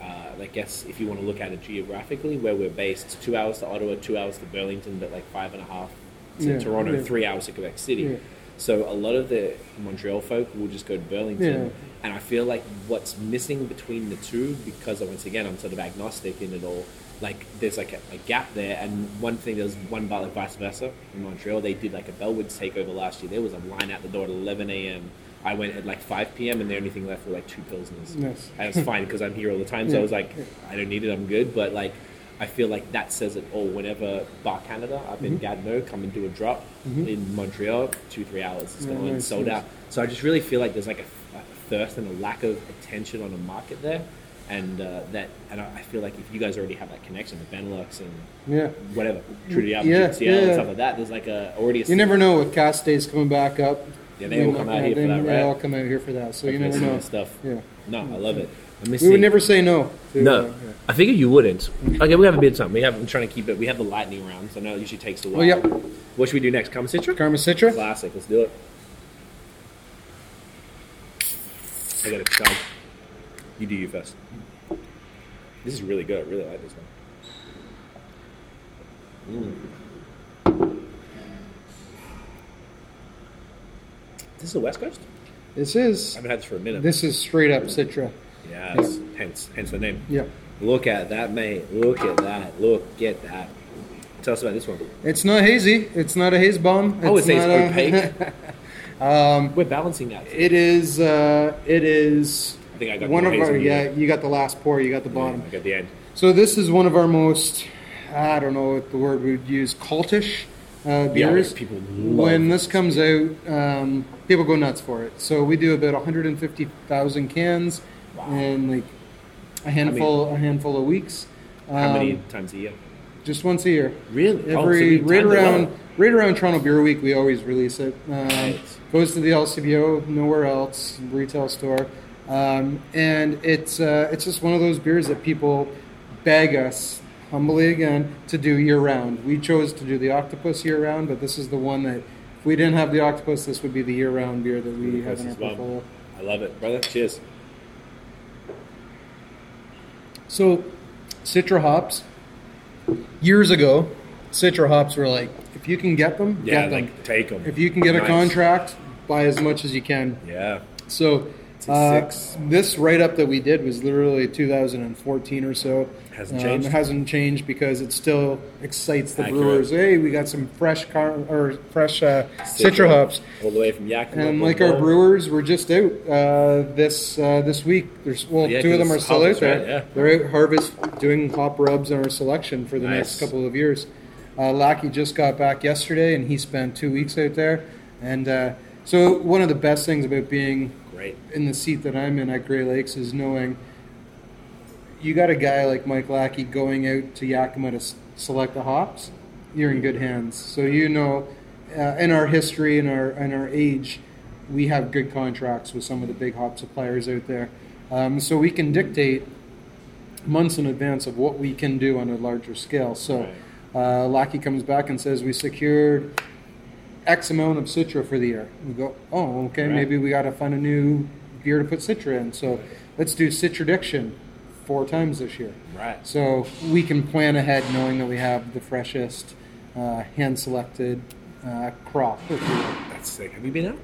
uh, I guess if you want to look at it geographically, where we're based, two hours to Ottawa, two hours to Burlington, but like five and a half to Yeah, Toronto, yeah. three hours to Quebec City. Yeah. So a lot of the Montreal folk will just go to Burlington, and I feel like what's missing between the two, because once again I'm sort of agnostic in it all. Like there's like a, a gap there, and one thing there's one bar like vice versa in Montreal. They did like a Bellwoods takeover last year. There was a line out the door at 11 a.m. I went at like 5 p.m. and the only thing left were like two pilsners. Yes. And it's fine because I'm here all the time. So I was like, I don't need it. I'm good. But like, I feel like that says it all. Whenever Bar Canada up in Mm-hmm. Gatineau come and do a drop in Montreal, two three hours it's Yeah, going nice, sold nice. out. So I just really feel like there's like a, a thirst and a lack of attention on the market there, and uh, that and I I feel like if you guys already have that connection with Benelux and Yeah. whatever Trou du Diable, Yeah, GCL yeah. and stuff like that, there's like a already a You never know with Cask Days coming back up. Yeah, they all come out here for they, that, They right? all come out here for that. So you Hopefully never some know. stuff. Yeah. No, I love it. I miss We would never say no. to, No, uh, yeah. I figured you wouldn't. Okay, we have a bit of time. We have. I'm trying to keep it. We have the lightning round, so now know it usually takes a while. Oh, yep. What should we do next? Karma Citra? Karma Citra. Classic. Let's do it. I got it. Go. You do you first. This is really good. I really like this one. Mm. This is the West Coast. This is. I haven't had this for a minute. this is straight up Citra. yes. Hence, hence the name. Yeah. Look at that, mate. Look at that. Look at that. Tell us about this one. It's not hazy. It's not a haze bomb. I would say it's opaque. Um, We're balancing that. It is. Uh, it is. I think I got one of our. Yeah, you got the last pour. You got the bottom. I got the end. So this is one of our most. I don't know what the word we would use. Cultish uh, beers. people love when this comes out, um, people go nuts for it. So we do about 150,000 cans in like a handful, a handful of weeks. How many Um, times a year? Just once a year. Really? Oh, so Every right around right around Toronto Beer Week, we always release it. Um, Nice. Goes to the LCBO, nowhere else, retail store, um, and it's uh, it's just one of those beers that people beg us humbly again to do year round. We chose to do the octopus year round, but this is the one that if we didn't have the octopus, this would be the year round beer that we have in our As well. portfolio. I love it, brother. Cheers. So, Citra hops. Years ago, Citra hops were like, if you can get them, Yeah, get them. like take them. If you can get Nice. a contract, buy as much as you can. Yeah. So, uh, this write up that we did was literally 2014 or so. Hasn't Um, changed? It hasn't changed because it still excites the Accurate. brewers. Hey, we got some fresh car- or fresh uh, Citra. Citra hops. All the way from Yakima. And like our brewers were just out uh, this uh, this week. There's well, Yeah, two of them are still out there. right? Yeah. They're out harvest doing hop rubs on our selection for the next couple of years. Uh, Lackey just got back yesterday, and he spent two weeks out there. And uh, so, one of the best things about being Great. in the seat that I'm in at Great Lakes is knowing you got a guy like Mike Lackey going out to Yakima to s- select the hops. You're in good hands. So you know, uh, in our history and our in our age, we have good contracts with some of the big hop suppliers out there. Um, so we can dictate months in advance of what we can do on a larger scale. So uh, Lackey comes back and says we secured X amount of Citra for the year. We go, oh, okay, Right. maybe we got to find a new beer to put Citra in. So let's do Citradiction four times this year. Right. So we can plan ahead knowing that we have the freshest, uh, hand selected uh, crop. if you will. That's sick. Have you been out?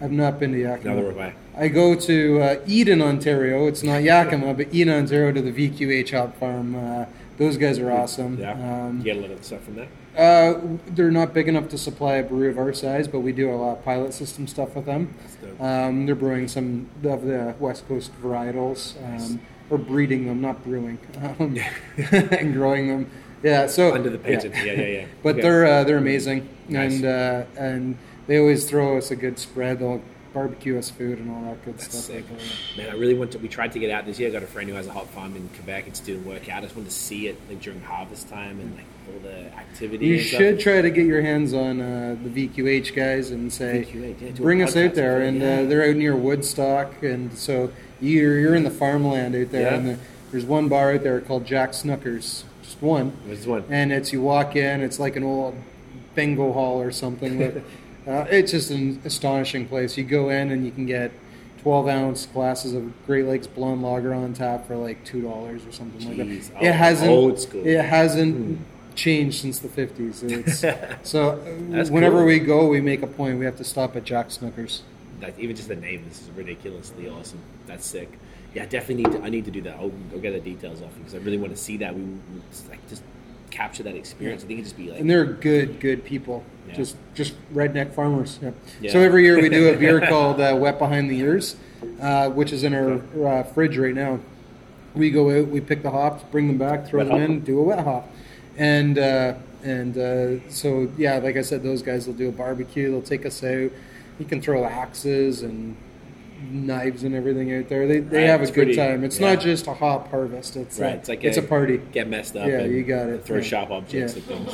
I've not been to Yakima. Another way. I go to uh, Eden, Ontario. It's not Yakima, but Eden, Ontario to the VQH hop farm. Uh, those guys are awesome. Yeah. Um, you get a lot of stuff from there. Uh, they're not big enough to supply a brewery of our size, but we do a lot of pilot system stuff with them. Um, they're brewing some of the West Coast varietals, um, or breeding them, not brewing, um, and growing them. Yeah, so Under the patent. Yeah, yeah, yeah. But Okay. they're uh, they're amazing, Nice. and uh, and they always throw us a good spread. They'll barbecue us food and all that good That's stuff. sick. Man, I really want to. We tried to get out this year. I got a friend who has a hop farm in Quebec. It just didn't work out. I just wanted to see it like during harvest time and like all the activity. You and stuff. should try to get your hands on uh, the VQH guys and say, VQH, yeah, bring us out there. And them, uh, they're out near Woodstock, and so you're you're in the farmland out there. Yeah. And the, there's one bar out there called Jack Snuckers, just one. This one? And it's you walk in, it's like an old bingo hall or something. But, uh, it's just an astonishing place. You go in and you can get 12 ounce glasses of Great Lakes Blonde Lager on tap for like two dollars or something like that. Oh, it hasn't old school. Hmm. It hasn't changed since the 50s. So uh, whenever cool. we go, we make a point. We have to stop at Jack Snuckers. Like even just the name this is ridiculously awesome. That's sick. Yeah, I definitely need to. I need to do that. I'll, I'll get the details off you because I really want to see that. We we just, like just capture that experience. I think it'd just be like And they're good, good people. Yeah. Just just redneck farmers. Yeah. Yeah. So every year we do a beer called uh, Wet Behind the Ears, uh, which is in our uh, fridge right now. We go out, we pick the hops, bring them back, throw Wet them hop. in, do a wet hop, and uh, and uh, so yeah, like I said, those guys will do a barbecue. They'll take us out. You can throw axes and knives and everything out there. They they Right, have a good pretty- time. It's yeah. not just a hop harvest. It's right. a, It's like it's a, party. Get messed up. Yeah, and you got it. Throw Yeah. sharp objects Yeah. at things.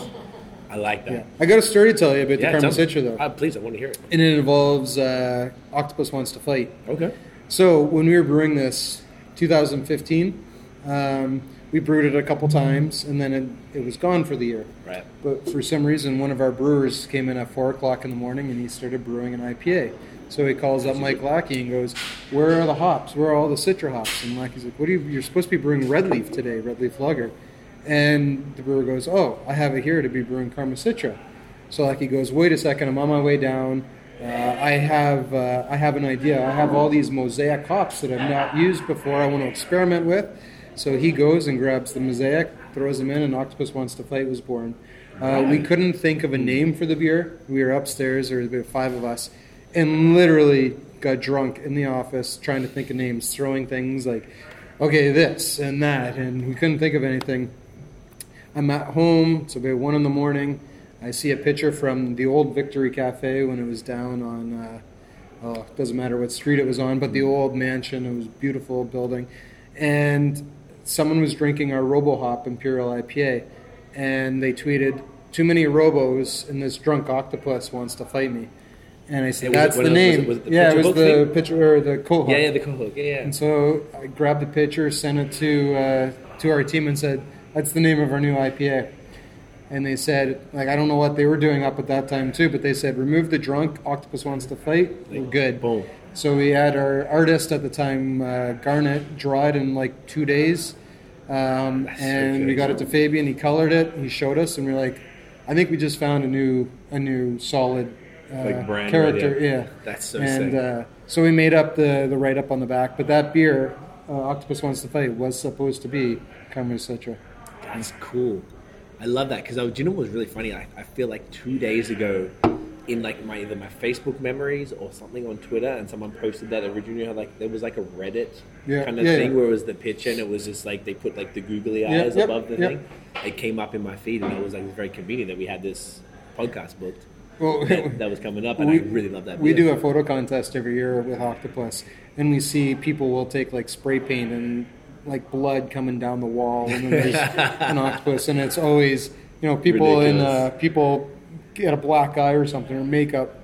I like that. Yeah, I got a story to tell you about the Karma. Citra though. Uh, please, I want to hear it. and it involves uh, Octopus Wants to Fight. Okay. So when we were brewing this, 2015, um, we brewed it a couple times, and then it, it was gone for the year. Right. But for some reason, one of our brewers came in at four o'clock in the morning, and he started brewing an IPA. So he calls up Mike Lackey and goes, "Where are the hops? Where are all the Citra hops?" And Lackey's like, "What are you? You're supposed to be brewing Red Leaf today, Red Leaf Lager." And the brewer goes, "Oh, I have it here to be brewing Karma Citra." So Lackey goes, "Wait a second, I'm on my way down. Uh, I have uh, I have an idea. I have all these mosaic hops that I've not used before. I want to experiment with." So he goes and grabs the mosaic, throws them in, and Octopus Wants to Fight was born. Uh, we couldn't think of a name for the beer. We were upstairs, there were five of us, and literally got drunk in the office trying to think of names, throwing things like, okay, this and that, and we couldn't think of anything. I'm at home. It's about one in the morning. I see a picture from the old Victory Cafe when it was down on. Uh, oh, doesn't matter what street it was on, but the old mansion. It was beautiful building, and someone was drinking our RoboHop Imperial IPA, and they tweeted, "Too many Robos, and this drunk octopus wants to fight me." And I said, Yeah, it- "That's the else? Was name." it- was it the yeah, it was the thing? picture or the cohort. Yeah, yeah, the cohook. Yeah, yeah. And so I grabbed the picture, sent it to uh, to our team, and said, "That's the name of our new IPA." And they said, like, I don't know what they were doing up at that time too, but they said, "Remove the drunk. Octopus wants to fight. We're good." Boom. So we had our artist at the time, uh, Garnet, draw it in like two days, um, That's so and we got it to Fabian. He colored it. He showed us, and we are like, "I think we just found a new a new solid." Uh, Like brand character, right, yeah. That's so and, sick. Uh, so we made up the, the write up on the back, but that beer, uh, Octopus Wants to Fight, was supposed to be Karma Citra. That's cool. I love that because do you know what was really funny? I, I feel like two days ago, in like my either my Facebook memories or something on Twitter, and someone posted that originally had like there was like a Reddit Yeah, kind of yeah, thing yeah. where it was the picture and it was just like they put like the googly eyes yep, above the yep. thing. It came up in my feed and it was like it was very convenient that we had this podcast booked. Well, that, that was coming up, and we- I really love that. We do a photo contest every year with Octopus, and we see people will take like spray paint and like blood coming down the wall, and then there's an octopus, and it's always you know people in uh, people get a black eye or something or makeup,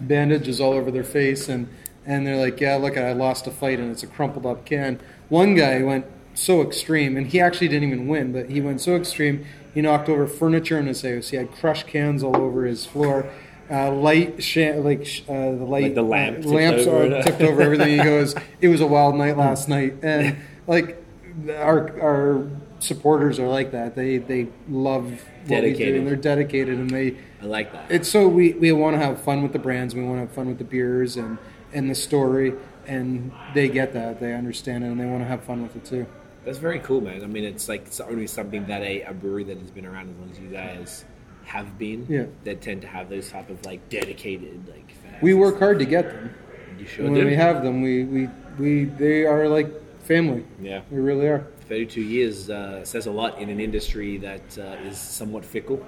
bandages all over their face, and and they're like, yeah, look, I lost a fight, and it's a crumpled up can. One guy went so extreme, and he actually didn't even win, but he went so extreme, he knocked over furniture in his house. He had crushed cans all over his floor. Uh, light, sh- like sh- uh, the light, Like the lamp uh, lamps over are tipped over everything. He goes, "It was a wild night last night," and like our our supporters are like that. They they love what we do, and they're dedicated, and they I like that. it's so we, we want to have fun with the brands. We want to have fun with the beers and and the story, and they get that. They understand it, and they want to have fun with it too. That's very cool, man. I mean, it's like it's only something that a, a brewery that has been around as long as you guys have been. Yeah. That tend to have those type of like dedicated like. Fans. We work hard to get them. You sure And when do. we have them, we, we, we they are like family. Yeah. we really are. Thirty-two years uh, says a lot in an industry that uh, is somewhat fickle.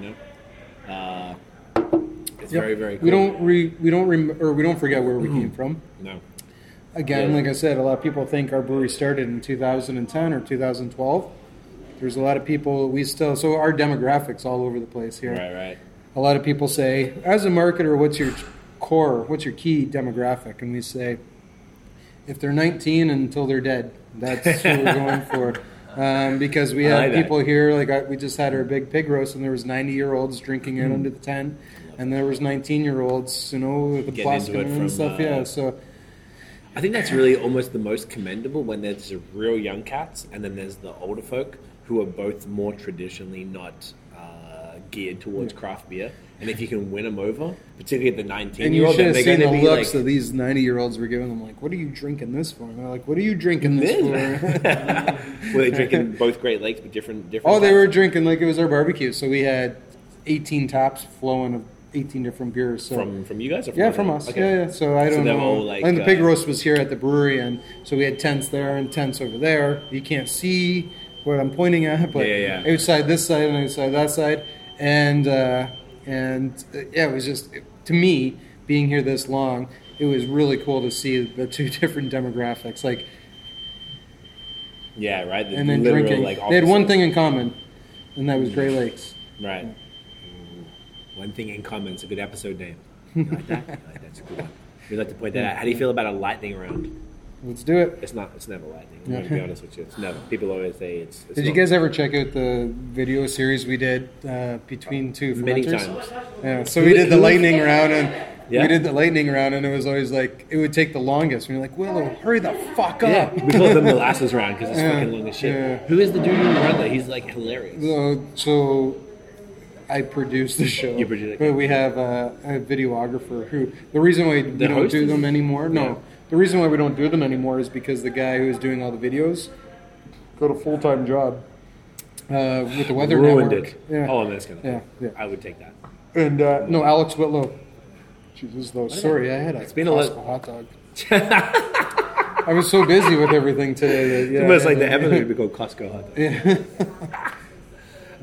You know. Uh, it's Yep. very very. Cool. We don't re, we don't rem, or we don't forget where we came from. No. Again, Yeah. like I said, a lot of people think our brewery started in 2010 or 2012. There's a lot of people we still so our demographics all over the place here. Right. Right. A lot of people say, as a marketer, what's your core? What's your key demographic? And we say, if they're 19 until they're dead, that's what we're going for. Um, because we have like that. people here, like I, we just had our big pig roast, and there was 90 year olds drinking it under the tent, and there was 19 year olds, you know, with the Getting plastic and from, stuff. uh, yeah, so I think that's really almost the most commendable when there's the real young cats and then there's the older folk who are both more traditionally not uh, geared towards craft beer. And if you can win them over, particularly the 19 And year you old, should then have they're seen the be looks like, that these 90 year olds were giving them. Like, what are you drinking this for? And they're like, what are you drinking this for? were they drinking both Great Lakes but different different oh, they were drinking like it was our barbecue. So we had 18 taps flowing of 18 different beers. So from from you guys or from yeah, from us. Okay. Yeah, yeah. So I don't were know. like, and the pig uh, roast was here at the brewery, and so we had tents there and tents over there. You can't see what I'm pointing at, but Yeah, yeah, yeah. outside this side and outside that side, and uh, and uh, yeah, it was just to me being here this long. It was really cool to see the two different demographics, like Yeah, right. The and then literal, drinking. Like, they had one thing in common, and that was Great Lakes. Right. Mhm. One thing in common. It's a good episode name. I like that. Like that. It's a good one. We'd like to point that out. How do you feel about a lightning round? Let's do it. It's not. It's never lightning. I'm going to be honest with you. It's never. People always say it's. it's Did you not. guys ever check out the video series we did uh, between two Many fermenters? times. Yeah, so we did the lightning round, and Yeah. we did the lightning round, and it was always like it would take the longest. And you're like, Willow, hurry the fuck up! Yeah, up! we call it the molasses round because it's Yeah, fucking long as shit. yeah. Who is the dude who runs that? He's like hilarious. So, so I produce the show, You produced it. but we have a, a videographer who. The reason why we The don't do them anymore, no. Yeah. The reason why we don't do them anymore is because the guy who's doing all the videos got a full time job. uh, with the Weather Ruined Network. it. Yeah. Oh, that's gonna. Yeah, yeah. I would take that. And uh, no, Alex Whitlow. Jesus, though. Sorry, I had a It's been a Costco hot dog. I was so busy with everything today. That, yeah, Almost I like the episode would be called Costco hot dog. Yeah,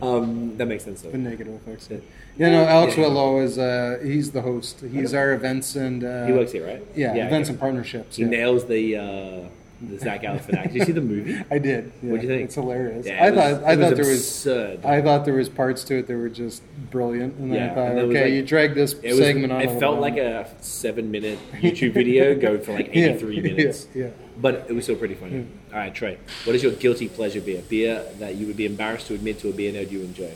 Um, that makes sense though. the negative effects. Yeah, no, Alex Yeah. Whitlow is uh, he's the host. He's our events and uh, He works here, right? Yeah, events and partnerships. He yeah. nails the uh, the Zach Galifianakis. Did you see the movie? I did. Yeah. What do you think? It's hilarious. Yeah, I was- thought I thought there was absurd. I thought there was parts to it that were just brilliant, and Yeah, I thought, and okay, like- you dragged this It was. segment on. It felt like a seven-minute YouTube video go for like Yeah, eighty-three yeah, minutes. yeah. But it was still pretty funny. All right, Trey. What is your guilty pleasure beer? Beer that you would be embarrassed to admit to a beer nerd you enjoy.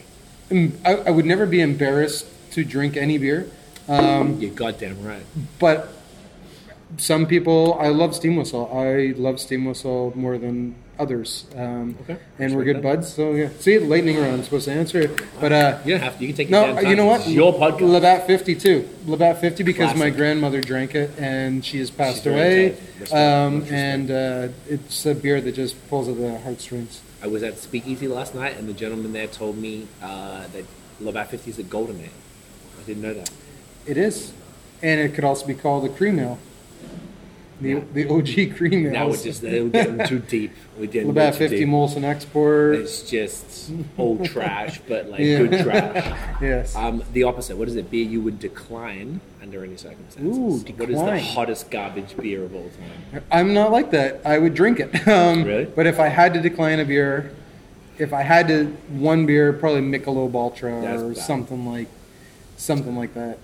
Mm, I, I would never be embarrassed to drink any beer, um, You're goddamn right. but some people. I love Steam Whistle. I love Steam Whistle more than others. Um, Okay, and we're good that. buds. So yeah, see, lightning round. I'm supposed to answer it, but uh, You don't have to. You can take No, time. you know what? It's your podcast. Labatt 50 too. Labatt 50 because my grandmother drank it and she has passed She's away. Um, and uh, it's a beer that just pulls at the heartstrings. I was at Speakeasy last night, and the gentleman there told me uh, that Labatt 50 is a golden ale. I didn't know that. It is. And it could also be called a cream ale. The, the OG cream ale. Now we're just we're getting too deep. We're getting too 50 deep. Molson Export. It's just old trash, but like Yeah. good trash. Yes. Um, the opposite. What is it? Beer you would decline under any circumstances. Ooh, What is the hottest garbage beer of all time? I'm not like that. I would drink it. Um, Really? But if I had to decline a beer, if I had to one beer, probably Michelob Ultra That's or bad. something like something like that.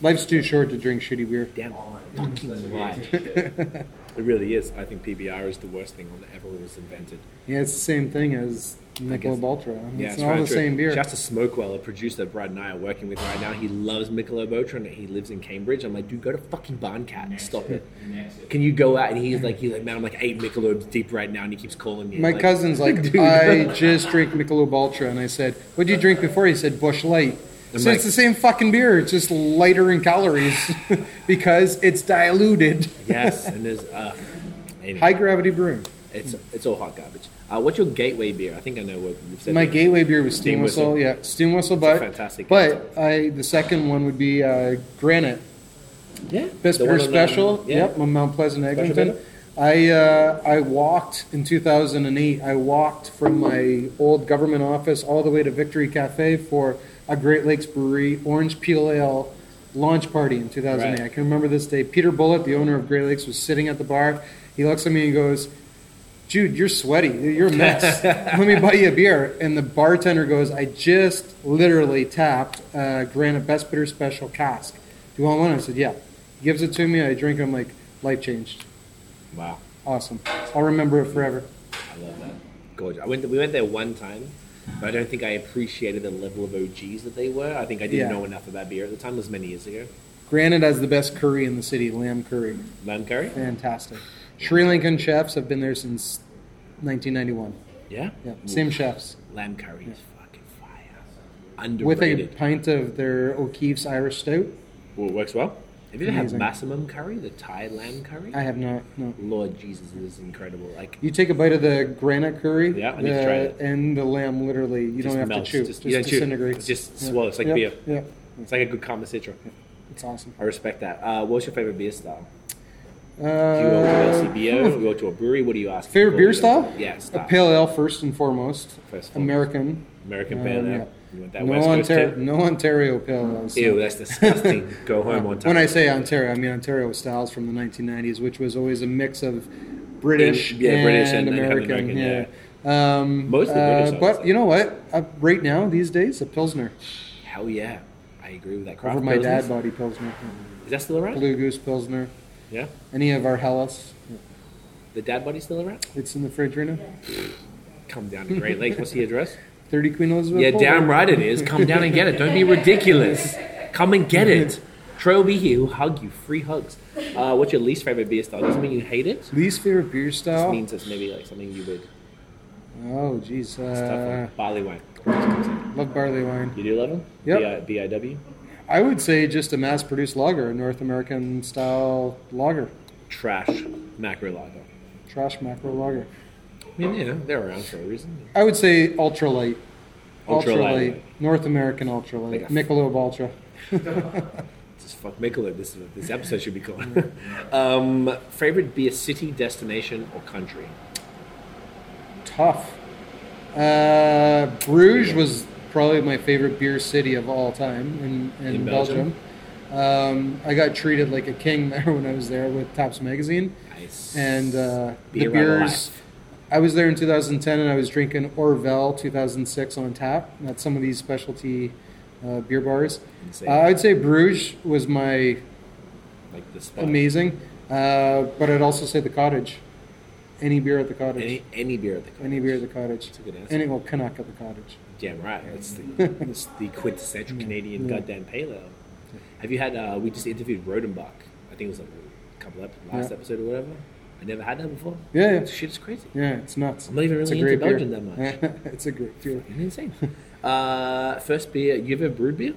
Yeah. Life's too short to drink shitty beer. Damn fucking right. it really is. I think PBR is the worst thing that ever was invented. Yeah, it's the same thing as guess- Michelob Ultra. Yeah, it's all very the true. same beer. Shouts to Smokewell, a producer Brad and I are working with right now. He loves Michelob Ultra and he lives in Cambridge. I'm like, dude, go to fucking Barncat. And stop it. Can you go out? And he's like, he's like, man, I'm like eight Michelobs deep right now, and he keeps calling me. My like, cousin's like, dude. I just drink Michelob Ultra, and I said, "What did you drink before?" He said, Busch Light. I'm So like- it's the same fucking beer. It's just lighter in calories because it's diluted. yes, and there's uh, anyway, High gravity brewing. it's it's all hot garbage. Uh, what's your gateway beer? I think I know what you've said. My gateway beer was Steam Steam Whistle. Whistle. Yeah, Steam Whistle. But fantastic But I the second one would be uh, Granite yeah, Best Beer on, um, Special. yeah. Yep, on Mount Pleasant, Special Eglinton. I uh, I walked in 2008. I walked from my old government office all the way to Victory Cafe for a Great Lakes Brewery Orange Peel Ale launch party in 2008. Right. I can remember this day. Peter Bulut, the owner of Great Lakes, was sitting at the bar. He looks at me and goes, Jude, you're sweaty. You're a mess. Let me buy you a beer. And the bartender goes, I just literally tapped uh, Granite Best Bitter Special cask. Do you want one? I said, yeah. He gives it to me. I drink it. I'm like, life changed. Wow, Awesome. I'll remember it forever. I love that. Gorgeous. I went. we went there one time, but I don't think I appreciated the level of OGs that they were. I think I didn't Yeah. know enough about beer at the time. It was many years ago. Granite has the best curry in the city, lamb curry. Lamb curry. Fantastic. Sri Lankan chefs have been there since 1991. Yeah. Yeah, same chefs. Lamb curry is fucking fire. With a Underrated. pint of their O'Keefe's Irish Stout. Well, it works well. Have you ever had Amazing. Massaman curry, the Thai lamb curry? I have not. No. Lord Jesus, it is incredible. Like You take a bite of the granite curry, Yeah, I need to the- it. and the lamb literally, you just don't have melts. to chew, Just, just, you don't chew. disintegrates. It's just swallow. It's like Yep, beer. Yeah, It's like a good Karma Citra. it's awesome. I respect that. Uh, what's your favorite beer style? Uh, Do you go to LCBO? you go to a brewery? What do you ask? favorite beer style? Yeah, A style. pale ale first and foremost. First and foremost. American. American Um, pale ale. Yeah. You want that No, West Coast Ontario, no Ontario so- Ew, that's disgusting. Go home on time. When I say Ontario, I mean Ontario styles from the 1990s, which was always a mix of British, Yeah, and, British and- American. American, yeah. Um, Mostly British, I would but you know what? Uh, right now, these days, a Pilsner. Hell yeah. I agree with that. Craft Over my Pilsners? dad body Pilsner. Is that still around? Blue Goose Pilsner. Yeah. Any of our Helles. The dad buddy still around? It's in the fridge right now. Come down to Great Lakes. What's the address? 30 Queen Elizabeth. Yeah, Boulevard. damn right it is. Come down and get it. Don't be ridiculous. Come and get it. Trey will be here. He'll hug you. Free hugs. Uh, what's your least favorite beer style? Doesn't mean you hate it. Least favorite beer Just style? means it's maybe like something you would. Oh, jeez. Uh. Barley wine. love barley wine. You do love them? Yep. B I W. I would say just a mass produced lager, a North American style lager. Trash macro lager. Trash macro lager. I mean, you know, they're around for a reason. I would say ultralight. Ultralight. North American ultralight. Like Michelob Ultra. Just fuck Michelob. This this episode should be called. um, favorite beer city, destination, or country? Tough. Uh, Bruges was probably my favorite beer city of all time in, in, In Belgium. Um, I got treated like a king there when I was there with TAPS Magazine. Nice. And uh, the Beer beers. I was there in 2010 and I was drinking Orval 2006 on tap at some of these specialty uh, beer bars. Uh, I'd say Bruges was my like amazing, uh, but I'd also say the cottage. Any beer at the cottage. Any any beer at the cottage. Any beer at the cottage. That's a good answer. Any well, Canuck at the cottage. Damn right. That's the, that's the quintessential Canadian Yeah. goddamn pale ale. Have you had? Uh, we just interviewed Rodenbach. I think it was like a couple last Yeah. episode or whatever. I never had that before. Yeah, yeah. Shit is crazy. Yeah, it's nuts. I'm not even really into beer. Belgium that much. it's a great beer. It's insane. uh, first beer. You ever brewed beer?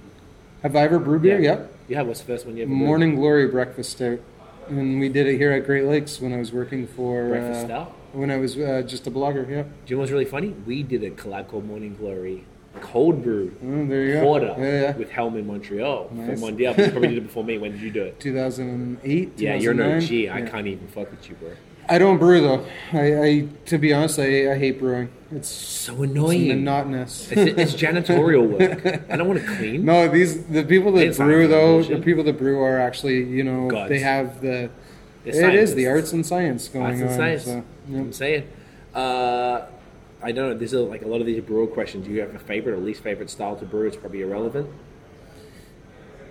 Have I ever brewed beer? Yeah. Yep. You have. What's the first one you ever? brewed? Morning Glory breakfast stout, and we did it here at Great Lakes when I was working for. Breakfast uh, stout? When I was uh, just a blogger. Yeah. Do you know what's really funny? We did a collab called Morning Glory, cold brew Oh, there you go. Yeah, yeah. with Helm in Montreal Nice. from Mondial. You probably did it before me. When did you do it? 2008. Yeah, you're an 2009? OG. I Yeah. can't even fuck with you, bro. I don't brew though. I, I to be honest, I, I hate brewing. It's So annoying, it's monotonous. It's, it's janitorial work. I don't want to clean. No, these the people that It's brew though. The people that brew are actually you know Gods. they have the. It is the arts and science going Arts and on. science. So, yeah. I'm saying. Uh, I don't know. There's a, like a lot of these brewer questions. Do you have a favorite or least favorite style to brew? It's probably irrelevant.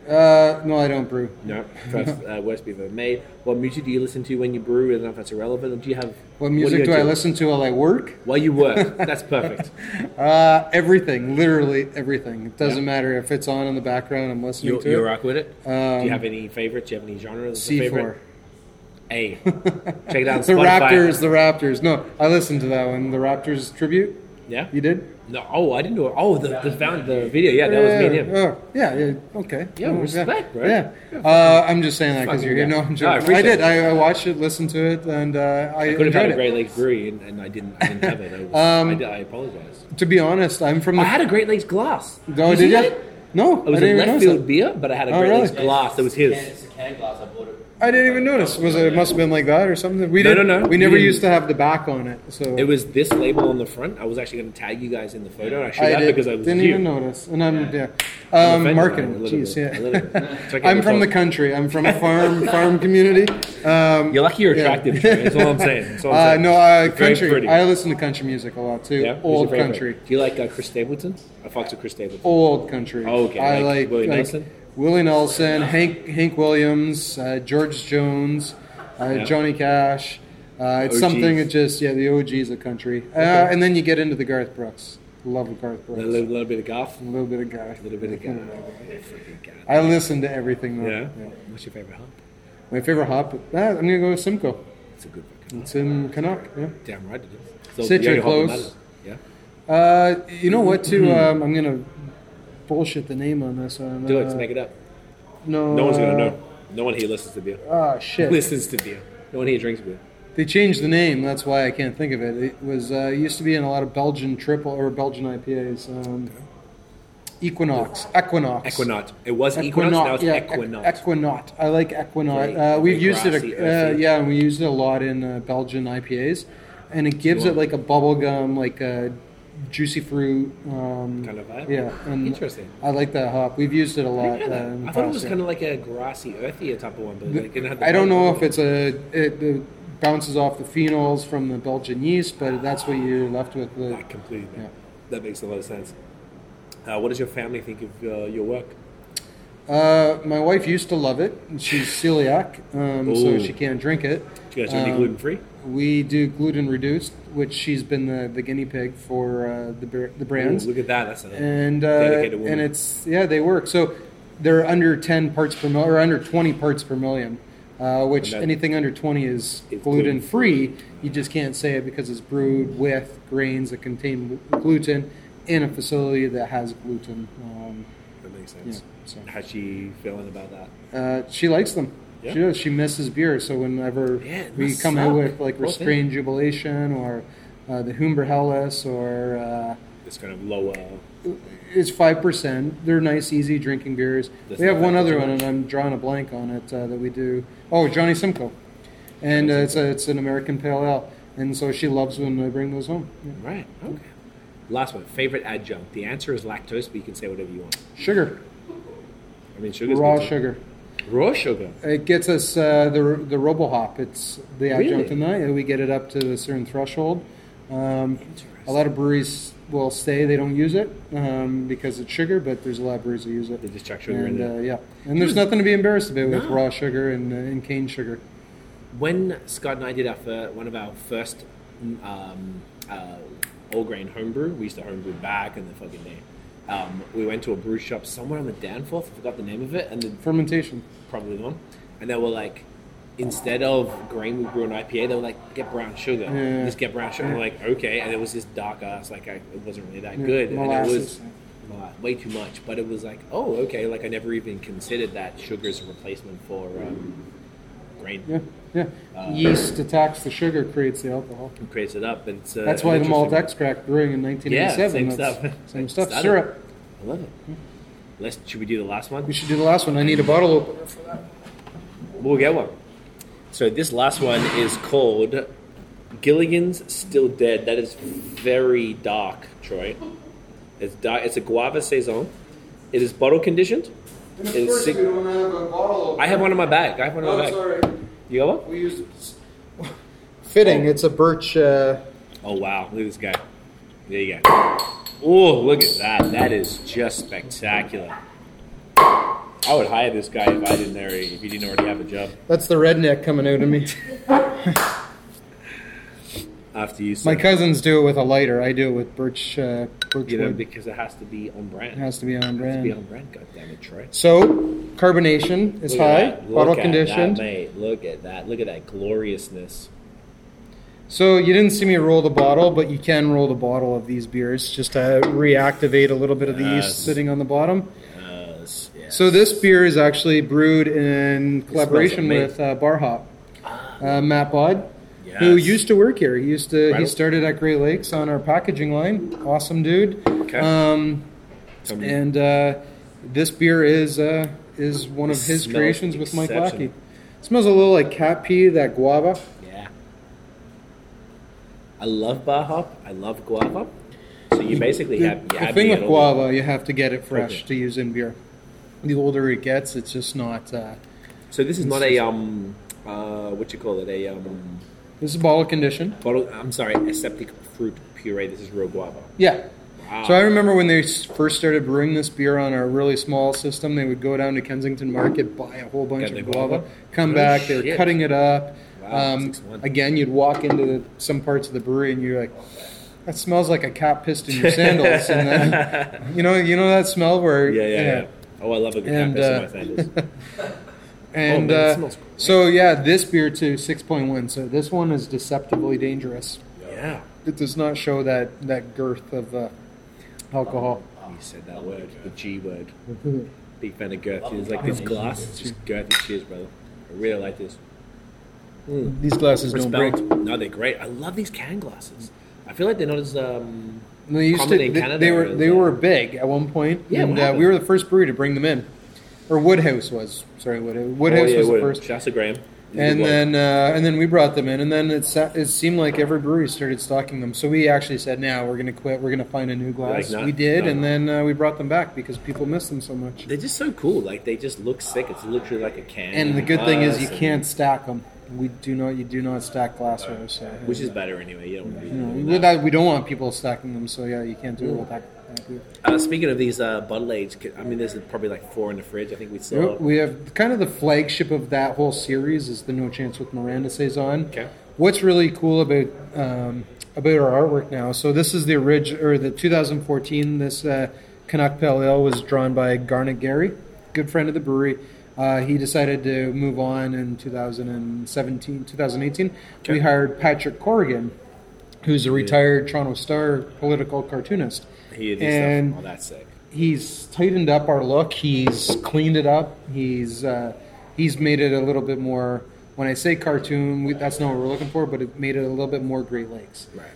Uh, no, I don't brew. No. First, uh, worst beer ever made. What music do you listen to when you brew? I don't know if that's irrelevant. Or do you have What music you do, go I listen to while I work? While you work. That's perfect. Uh, everything, literally everything. It doesn't Yeah. matter if it's on in the background. I'm listening You, to you rock with it. do Um, you have any favorites? Do you have any genres? C four. Favorite? A. Check it out. On The Spotify. Raptors, the Raptors. No, I listened to that one. The Raptors tribute. Yeah. You did? No. Oh, I didn't know. Oh, the the, found, the video. Yeah, that was me and him. Oh, yeah, yeah, okay. Yeah, Oh, respect, bro. Yeah. Uh, I'm just saying that because you're, you guy. know, I'm No, I. I, did. it. I, I watched it, listened to it, and uh, I, I could have had enjoyed a. Great Lakes brewery, and, and I didn't. I didn't have it. I, was, Um, I, did, I apologize. To be honest, I'm from the. I had a Great Lakes glass. Oh, did you? that? No, It was I a didn't even left field beer, but I had a Oh, Great really? Lakes glass that was his. It's a can glass. I bought it. I didn't even notice. Was it? It must have been like that or something. We No, didn't. no, no. We never didn't- used to have the back on it, so It was this label on the front. I was actually going to tag you guys in the photo. And I should I have did, because I was didn't you. even notice. And I'm yeah, I'm um, marketing. Jeez, yeah. a little bit. It's okay, I'm from the country. I'm from a farm farm community. Um, You're lucky you're attractive. Trey. That's all I'm saying. That's all I'm uh, no, uh, country. I listen to country music a lot too. Yeah? Old country. Do you like uh, Chris Stapleton? I fucks with Chris Stapleton. Old country. Oh, okay. I Like like, Willie like Nelson? Willie Nelson, Hank Hank Williams, uh, George Jones, uh, Yeah. Johnny Cash. Uh, it's OGs. something that just yeah, the OGs of country. Uh, and then you get into the Garth Brooks. Love of Garth A Brooks. little, little bit of golf. A little bit of Garth. A little bit of Garth. I listen to everything though. Yeah? What's your favorite hop? My favorite hop. Uh, I'm gonna go with Simcoe. It's a good one. It's in Canuck. Yeah. Damn right it is. So Sit the only you hop that close. Yeah. Uh, you know what? Too. Um, I'm gonna bullshit the name on this one. Do it. Uh, Let's make it up. No. No one's gonna uh, know. No one here listens to beer. Ah, shit. Listens to beer. No one here drinks beer. They changed the name. That's why I can't think of it. It was uh, used to be in a lot of Belgian triple or Belgian IPAs. Um, Equinox, Equinox, Ekuanot. It was Equinox. Now it's yeah. Ekuanot. I like. Very- Uh, we've used grassy, it. A, uh, yeah, and we used it a lot in uh, Belgian IPAs, and it gives it like a bubblegum, like a juicy fruit um, Kind of vibe? Yeah, and Interesting. I like that hop. We've used it a lot. didn't uh, that. in the I thought it was kind of like a grassy, earthier type of one, but like, the I don't know if it's a it, it bounces off the phenols from the Belgian yeast, but that's what you're left with. The, That completely. Yeah. That makes a lot of sense. Uh, what does your family think of uh, your work? uh, my wife used to love it. She's celiac, um, so she can't drink it. Do you guys do any Um, gluten free? We do gluten reduced, which she's been the, the guinea pig for uh, the the brands, look at that. That's a and uh, dedicated woman. and it's yeah they work. So they're under ten parts per million or under twenty parts per million. Uh, which that- anything under 20 is gluten free. You just can't say it because it's brewed with grains that contain gluten in a facility that has gluten. Um, that makes sense. yeah, so. How's she feeling about that? Uh, she likes them. Yeah. She does. She misses beer, so whenever Yeah, we come out with like restrained jubilation or uh, the Humber Helles or uh, This kind of lower. it's five percent. They're nice, easy drinking beers. That's we have one other one, and I'm drawing a blank on it uh, that we do. Oh, Johnny Simcoe, and uh, it's a, it's an American pale ale, and so she loves when I bring those home. Yeah. Right. Okay. Last one. Favorite adjunct. The answer is lactose, but you can say whatever you want. Sugar, I mean, sugar. raw sugar. Raw sugar. It gets us uh, the the RoboHop. It's the adjunct Really? in that. and We get it up to a certain threshold. Um, a lot of breweries will say they don't use it um, because it's sugar, but there's a lot of breweries that use it. They just chuck sugar in and, there. uh, yeah, and there's nothing to be embarrassed about with raw sugar and, uh, and cane sugar. When Scott and I did our fir- one of our first um, uh, all grain homebrew, we used to homebrew back in the fucking day. Um, we went to a brew shop somewhere on the Danforth. I forgot the name of it, and the, Fermentation. probably the one. And they were like, instead of grain we brew an IPA, they were like, get brown sugar. Yeah. Just get brown sugar. We're like, okay. And it was this dark ass, like I, it wasn't really that Yeah, good. And it was uh, way too much. But it was like, oh, okay. Like I never even considered that sugar is a replacement for um, grain. Yeah, yeah. Uh, Yeast attacks the sugar, creates the alcohol. and creates it up. And it's, uh, That's why the malt extract brewing in 1987. Yeah, same that's- stuff. Same stuff. Started. Syrup. I love it. Let's, should we do the last one? We should do the last one. I need a bottle opener for that. We'll get one. So this last one is called Gilligan's Still Dead. That is very dark, Troy. It's dark. It's a guava saison. It is bottle conditioned. It is sig- don't have a bottle I have one in my bag. I have one in Oh, my bag. You got one? We use fitting. It's a birch. Uh, Oh wow! Look at this guy. There you go. Oh, look at that. That is just spectacular. I would hire this guy if I didn't already, if he didn't already have a job. that's the redneck coming out of me. After you, My cousins do it with a lighter. I do it with birch. Uh, birch you know, wood. because it has to be on brand. It has to be on It has to brand. be on brand. God damn it, Troy. So, carbonation is Look high, at that. Look bottle at conditioned. That, mate. Look at that. Look at that gloriousness. So you didn't see me roll the bottle, but you can roll the bottle of these beers just to reactivate a little bit of the Yes. yeast sitting on the bottom. Yes, yes. So this beer is actually brewed in collaboration with uh, Bar Hop, uh, Matt Bod, who Ah. Used to work here. He used to. He started at Great Lakes on our packaging line. Awesome dude. Okay. Um, and uh, this beer is uh, is one of It his creations with Mike. Lackey. smells a little like cat pee, that guava. yeah. I love bar hop. I love guava. So you basically The, have you the have thing with guava, you have to get it fresh Okay. to use in beer. The older it gets, it's just not. Uh, So this is not a um uh what you call it a um this is bottle conditioned. bottle. I'm sorry, aseptic fruit puree. This is real guava. Yeah. Wow. So I remember when they first started brewing this beer on our really small system, they would go down to Kensington Market, buy a whole bunch of guava, guava? come Oh, back, they were cutting it up. Wow, um, again, you'd walk into some parts of the brewery and you're like, that smells like a cat pissed in your sandals. and then, you know, you know that smell where Yeah, yeah, yeah. Oh, I love a good And, uh, my sandals. And Oh, man, it uh, smells great. so yeah, this beer too, six point one. So this one is deceptively dangerous. yeah. It does not show that that girth of uh, alcohol. You said that word, the G word. Big fan of girth. It's like this glass. It's just girthy. Cheers, brother. I really like this. These glasses don't break. No, they're great. I love these can glasses. I feel like they're not as um. They used to. Common in They, Canada they were is they were big at one point, Yeah, and uh, we were the first brewery to bring them in. Or Woodhouse was sorry, Woodhouse. Woodhouse oh, yeah, was the first. Shasta Graham. and then uh, and then we brought them in, and then it sa- it seemed like every brewery started stocking them. So we actually said, "Now we're going to quit. We're going to find a new glass." Like, no, we did, no. and then uh, we brought them back because people miss them so much. They're just so cool. Like they just look sick. It's literally like a can. And the good thing is you and- can't stack them. We do not. You do not stack glassware. So which is better anyway. You don't. Really you know, do that. we don't want people stacking them. So yeah, you can't do it with that. Uh, speaking of these uh, bottle age, I mean, there's probably like four in the fridge. I think we Yep. We have kind of the flagship of that whole series is the No Chance with Miranda saison. Okay. What's really cool about um, about our artwork now? So this is the original or the 2014. This uh, Canuck Pale Ale was drawn by Garnet Gary, good friend of the brewery. Uh, he decided to move on in 2017, 2018. We hired Patrick Corrigan, who's a retired Toronto Star political cartoonist. He And-. Oh, that's sick. he's tightened up our look. He's cleaned it up. He's uh, he's made it a little bit more when I say cartoon, we, that's not what we're looking for, but it made it a little bit more Great Lakes. Right.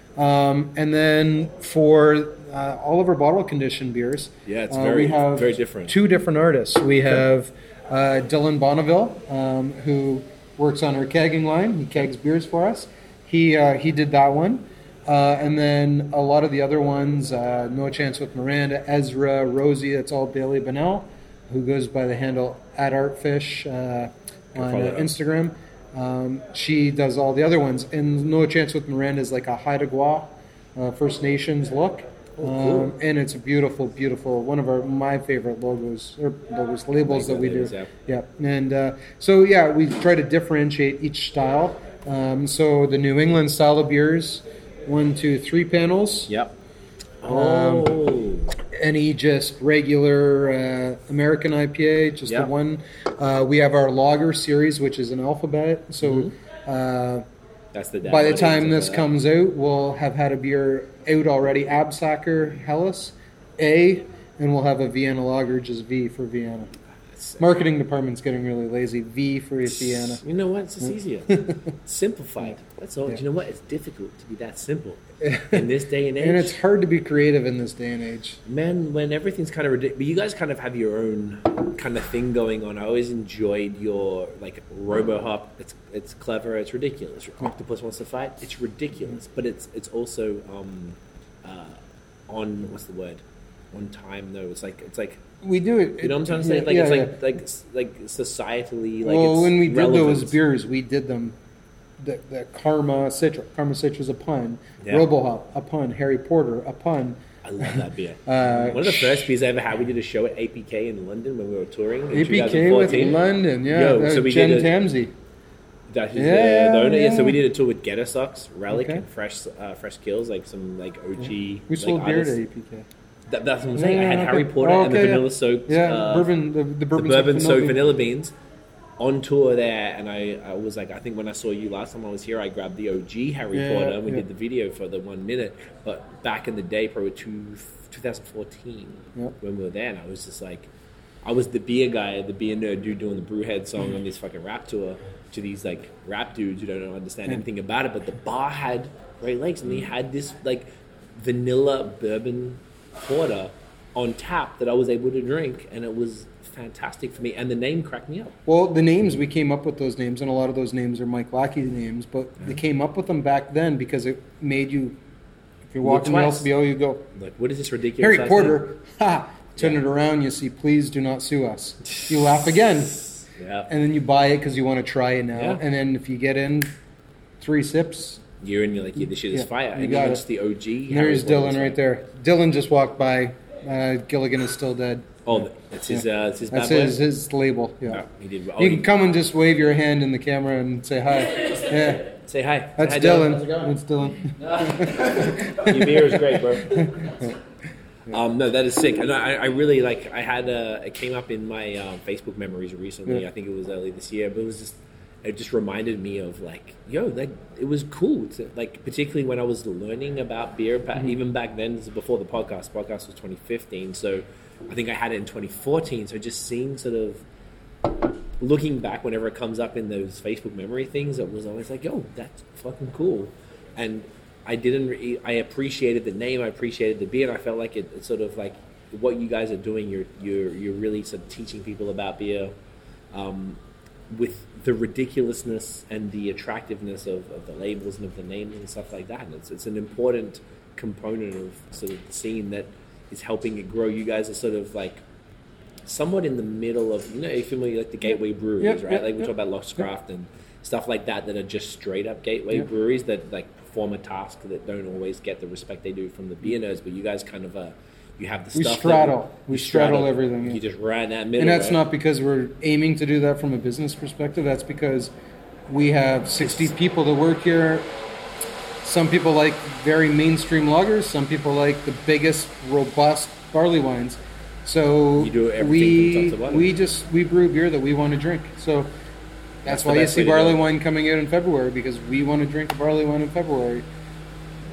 Um, and then for uh, all of our bottle conditioned beers, Yeah, it's uh, very- very different. Two different artists. We have uh, Dylan Bonneville, um, who works on our kegging line. He kegs beers for us. He uh, he did that one, uh, and then a lot of the other ones. Uh, no chance with Miranda, Ezra, Rosie. That's all Bailey Bennell, who goes by the handle at Artfish uh, on uh. Instagram. Um, she does all the other ones, and No Chance with Miranda is like a Haida Gwaii, uh, First Nations look, Oh, cool. um, and it's a beautiful, beautiful one of our my favorite logos or logos labels that we do. Yeah. Yeah, and uh, so yeah, we try to differentiate each style. Um, so the New England style of beers, one, two, three panels. Yep. Um, Oh. Any just regular uh, American IPA, just Yeah. the one. Uh, we have our lager series, which is an alphabet. So Mm-hmm. uh, That's the. by the time this that. comes out, we'll have had a beer out already. Absacker Helles A, and we'll have a Vienna lager, just V for Vienna. Marketing department's getting really lazy. V for Vienna. You know what? It's just easier. Simplified. That's all. Yeah. You know what? It's difficult to be that simple in this day and age. And it's hard to be creative in this day and age. Man, when everything's kind of ridiculous, but you guys kind of have your own kind of thing going on. I always enjoyed your like RoboHop. It's it's clever. It's ridiculous. Octopus wants to fight. It's ridiculous, but it's it's also um, uh, on what's the word? On time though. It's like it's like We do it. you know what I'm trying to say. yeah, Like yeah, it's like yeah. like s- like societally. Like well, it's when we did those beers, we did them. The, the Karma Citra. Karma Citra is a pun. Yeah. Robohop, a pun. Harry Porter, a pun. I love that beer. Uh, One of the first beers I ever had, we did a show at APK in London when we were touring. In APK with 2014. London, yeah. Yo, uh, so we Jen did a- Tamsey. That is Yeah, the, the owner. Yeah. yeah. so we did a tour with Getter Socks, Relic, Okay. and Fresh uh, Fresh Kills, like some like OG. We like, sold beer to artists. APK. That, that's what I'm saying. Yeah, I had yeah, Harry okay. Potter Oh, and the okay, yeah. vanilla soaked. Yeah, uh, bourbon. The, the the bourbon, bourbon soaked bean. vanilla beans on tour there, and I, I was like, I think when I saw you last time I was here, I grabbed the OG Harry Yeah, Potter, and we yeah. did the video for the one minute. But back in the day, probably two, 2014, Yep. when we were there, and I was just like, I was the beer guy, the beer nerd dude doing the Brewhead song on this fucking rap tour to these like rap dudes who don't understand anything about it. But the bar had Great Lakes, and they had this like vanilla bourbon porter on tap that I was able to drink, and it was fantastic for me. And the name cracked me up. Well, the names we came up with those names, and a lot of those names are Mike Lackey names, but they came up with them back then because it made you. If you're walking the. LCBO, you go Like, what is this ridiculous? Harry Porter. Ha! Turn Yeah. it around, you see, please do not sue us. You laugh again. Yeah, and then you buy it because you want to try it now. Yeah. And then if you get in three sips, you're in. You're like, yeah, this shit is Yeah, fire. you And got even it. just the OG. there's Dylan right there. Dylan just walked by. Uh, Gilligan is still dead. Oh, that's his. Uh, it's his. That's bad boy? his, his label. Yeah. No, he did. Oh, You he- can come and just wave your hand in the camera and say hi. Yeah, say hi. that's hi, Dylan. How's it going? That's Dylan. Your beer is great, bro. Um, no, that is sick, and I, I really like. I had uh, it came up in my uh, Facebook memories recently. Yeah. I think it was early this year, but it was just it just reminded me of like, yo, like it was cool. To, like particularly when I was learning about beer, Mm-hmm. even back then, this is before the podcast. Podcast was 2015, so I think I had it in 2014. So it just seeing sort of looking back whenever it comes up in those Facebook memory things, it was always like, yo, that's fucking cool. And I didn't, re- I appreciated the name, I appreciated the beer, and I felt like it, it's sort of like what you guys are doing, you're, you're, you're really sort of teaching people about beer um, with the ridiculousness and the attractiveness of, of the labels and of the names and stuff like that. And it's, it's an important component of sort of the scene that is helping it grow. You guys are sort of like somewhat in the middle of you know if you're familiar like the gateway breweries Yep, right yep, like we yep. talk about Lost Craft and stuff like that that are just straight up gateway breweries that like perform a task that don't always get the respect they do from the beer nerds but you guys kind of uh you have the We stuff straddle. We you straddle everything, yeah. you just right in that middle And that's right? not because we're aiming to do that from a business perspective. That's because we have 60 people that work here. Some people like very mainstream lagers. Some people like the biggest, robust barley wines. So everything we from top to bottom. we just we brew beer that we want to drink. So that's, That's why you see barley wine coming out in February because we want to drink barley wine in February.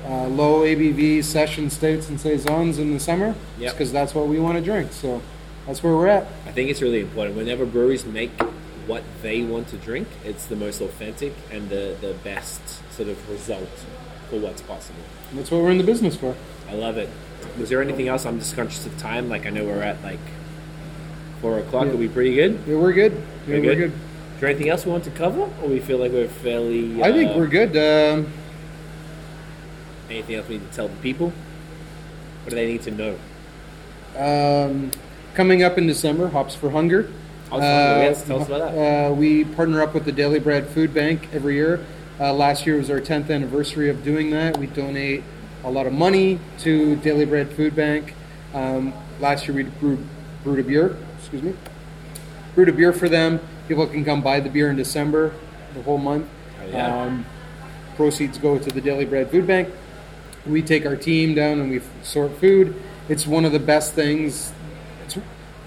Uh, low ABV session states and saisons in the summer. Yep. because that's what we want to drink. So that's where we're at. I think it's really important whenever breweries make what they want to drink, it's the most authentic and the, the best sort of result for what's possible. That's what we're in the business for. I love it. Was there anything else? I'm just conscious of time. Like I know we're at like four o'clock. Yeah. Are we pretty good? Yeah, we're good. Yeah, We're we're good? good. Is there anything else we want to cover, or we feel like we're fairly? I think uh, we're good. Um, Anything else we need to tell the people? What do they need to know? Um, coming up in December, Hops for Hunger. Hops for Hunger, yes, tell us about that. Uh, we partner up with the Daily Bread Food Bank every year. Uh, last year was our 10th anniversary of doing that. We donate a lot of money to Daily Bread Food Bank. Um, last year we brewed, brewed a beer, excuse me, brewed a beer for them. People can come buy the beer in December, the whole month. Oh, yeah. Um, proceeds go to the Daily Bread Food Bank. We take our team down and we sort food. It's one of the best things. It's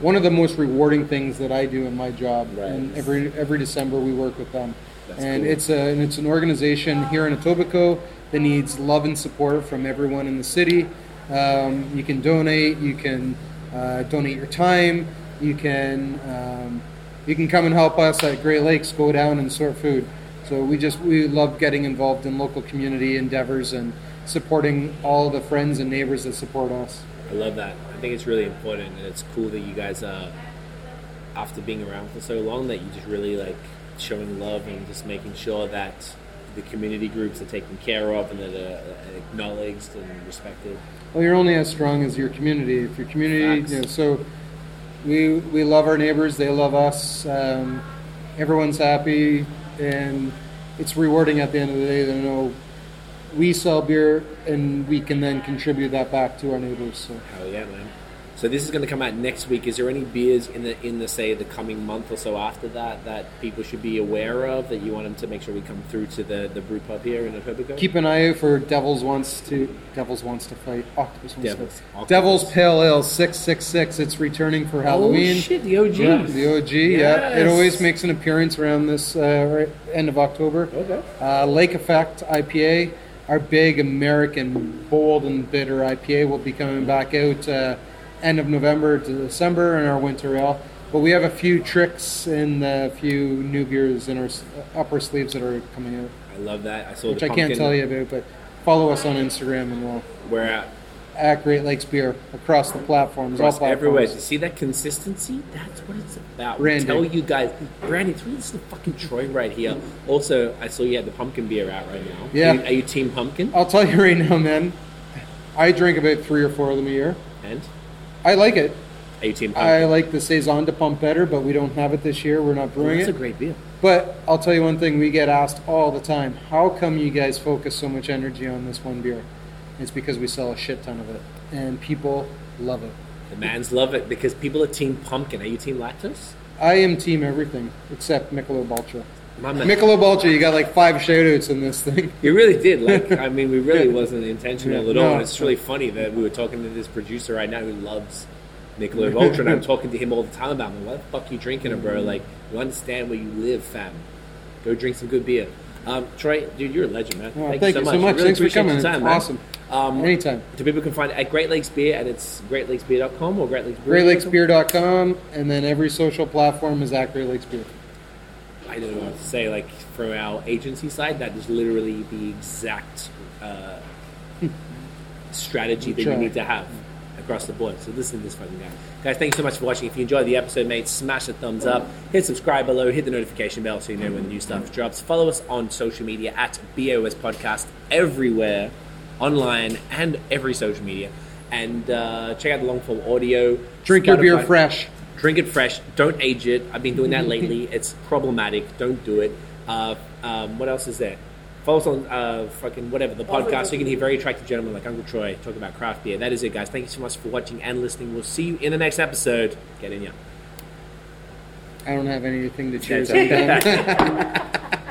one of the most rewarding things that I do in my job. Right. And every every December we work with them. That's and cool. it's a and it's an organization here in Etobicoke that needs love and support from everyone in the city. Um, you can donate. You can uh, donate your time. You can um, you can come and help us at Great Lakes. Go down and sort food. So we just we love getting involved in local community endeavors and supporting all the friends and neighbors that support us. I love that. I think it's really important, and it's cool that you guys are, after being around for so long, that you just really like showing love and just making sure that the community groups are taken care of and that are acknowledged and respected. Well, you're only as strong as your community. If your community, you know, so we we love our neighbors. They love us. Um, everyone's happy, and it's rewarding at the end of the day to know we sell beer and we can then contribute that back to our neighbors. So Hell yeah, man! So this is going to come out next week. Is there any beers in the in the say the coming month or so after that that people should be aware of that you want them to make sure we come through to the the brew pub here in Etobicoke? keep an eye out for Devils wants to Devils wants to fight Octopus wants Devils. to Octopus. Devils Pale Ale six six six. It's returning for Halloween. Oh shit, the OG. Yeah, the OG. Yeah, it always makes an appearance around this uh, right, end of October. Okay. Uh, Lake Effect IPA, our big American bold and bitter IPA, will be coming back out uh, end of November to December in our winter ale. But we have a few tricks and a few new beers in our upper sleeves that are coming out, I love that. I saw which I can't tell you about. But follow us on Instagram and we'll We're at at Great Lakes Beer across the platforms, all platforms. everywhere. You see that consistency? That's what it's about. Randy. tell you guys, Brandy, it's really the fucking Troy right here. Also, I saw you had the pumpkin beer out right now. Yeah. Are you, are you team pumpkin? I'll tell you right now, man. I drink about three or four of them a year. And I like it. are you team I like the saison de pump better, but we don't have it this year. We're not brewing that's a great beer. But I'll tell you one thing: we get asked all the time, "How come you guys focus so much energy on this one beer?" It's because we sell a shit ton of it, and people love it. The mans love it because people are team pumpkin. Are you team lactose? I am team everything except Michelob Ultra. Michelob Ultra, you got like five shoutouts in this thing. You really did. Like, I mean, we really wasn't intentional Yeah, at all. no. And it's really funny that we were talking to this producer right now who loves Michelob Ultra, and I'm talking to him all the time about, man, what the fuck you drinking it, bro? Like, you understand where you live, fam. Go drink some good beer. Um, Troy, dude, you're a legend, man. Oh, thank, thank you you so so much. much. Really Thanks for coming. time, It's man. Um, Anytime. So people can find it at Great Lakes Beer, and it's greatlakesbeer.com or Great Lakes Beer? GreatLakesBeer.com, and then every social platform is at Great Lakes Beer. I don't know what to say. Like from our agency side, that is literally the exact uh, strategy that you need to have across the board. So listen to this fucking guy, guys. thank you so much for watching. If you enjoyed the episode, mate, smash a thumbs up, hit subscribe below, hit the notification bell so you know when the new stuff drops. Follow us on social media at BOS Podcast everywhere, online and every social media, and uh, check out the long form audio. Drink your beer fresh. Drink it fresh. Don't age it. I've been doing that lately. It's problematic. Don't do it. Uh, um, what else is there? Follow us on uh, fucking whatever the podcast. So you can hear very attractive gentlemen like Uncle Troy talk about craft beer. That is it, guys. Thank you so much for watching and listening. We'll see you in the next episode. Get in ya. I don't have anything to cheers That's up.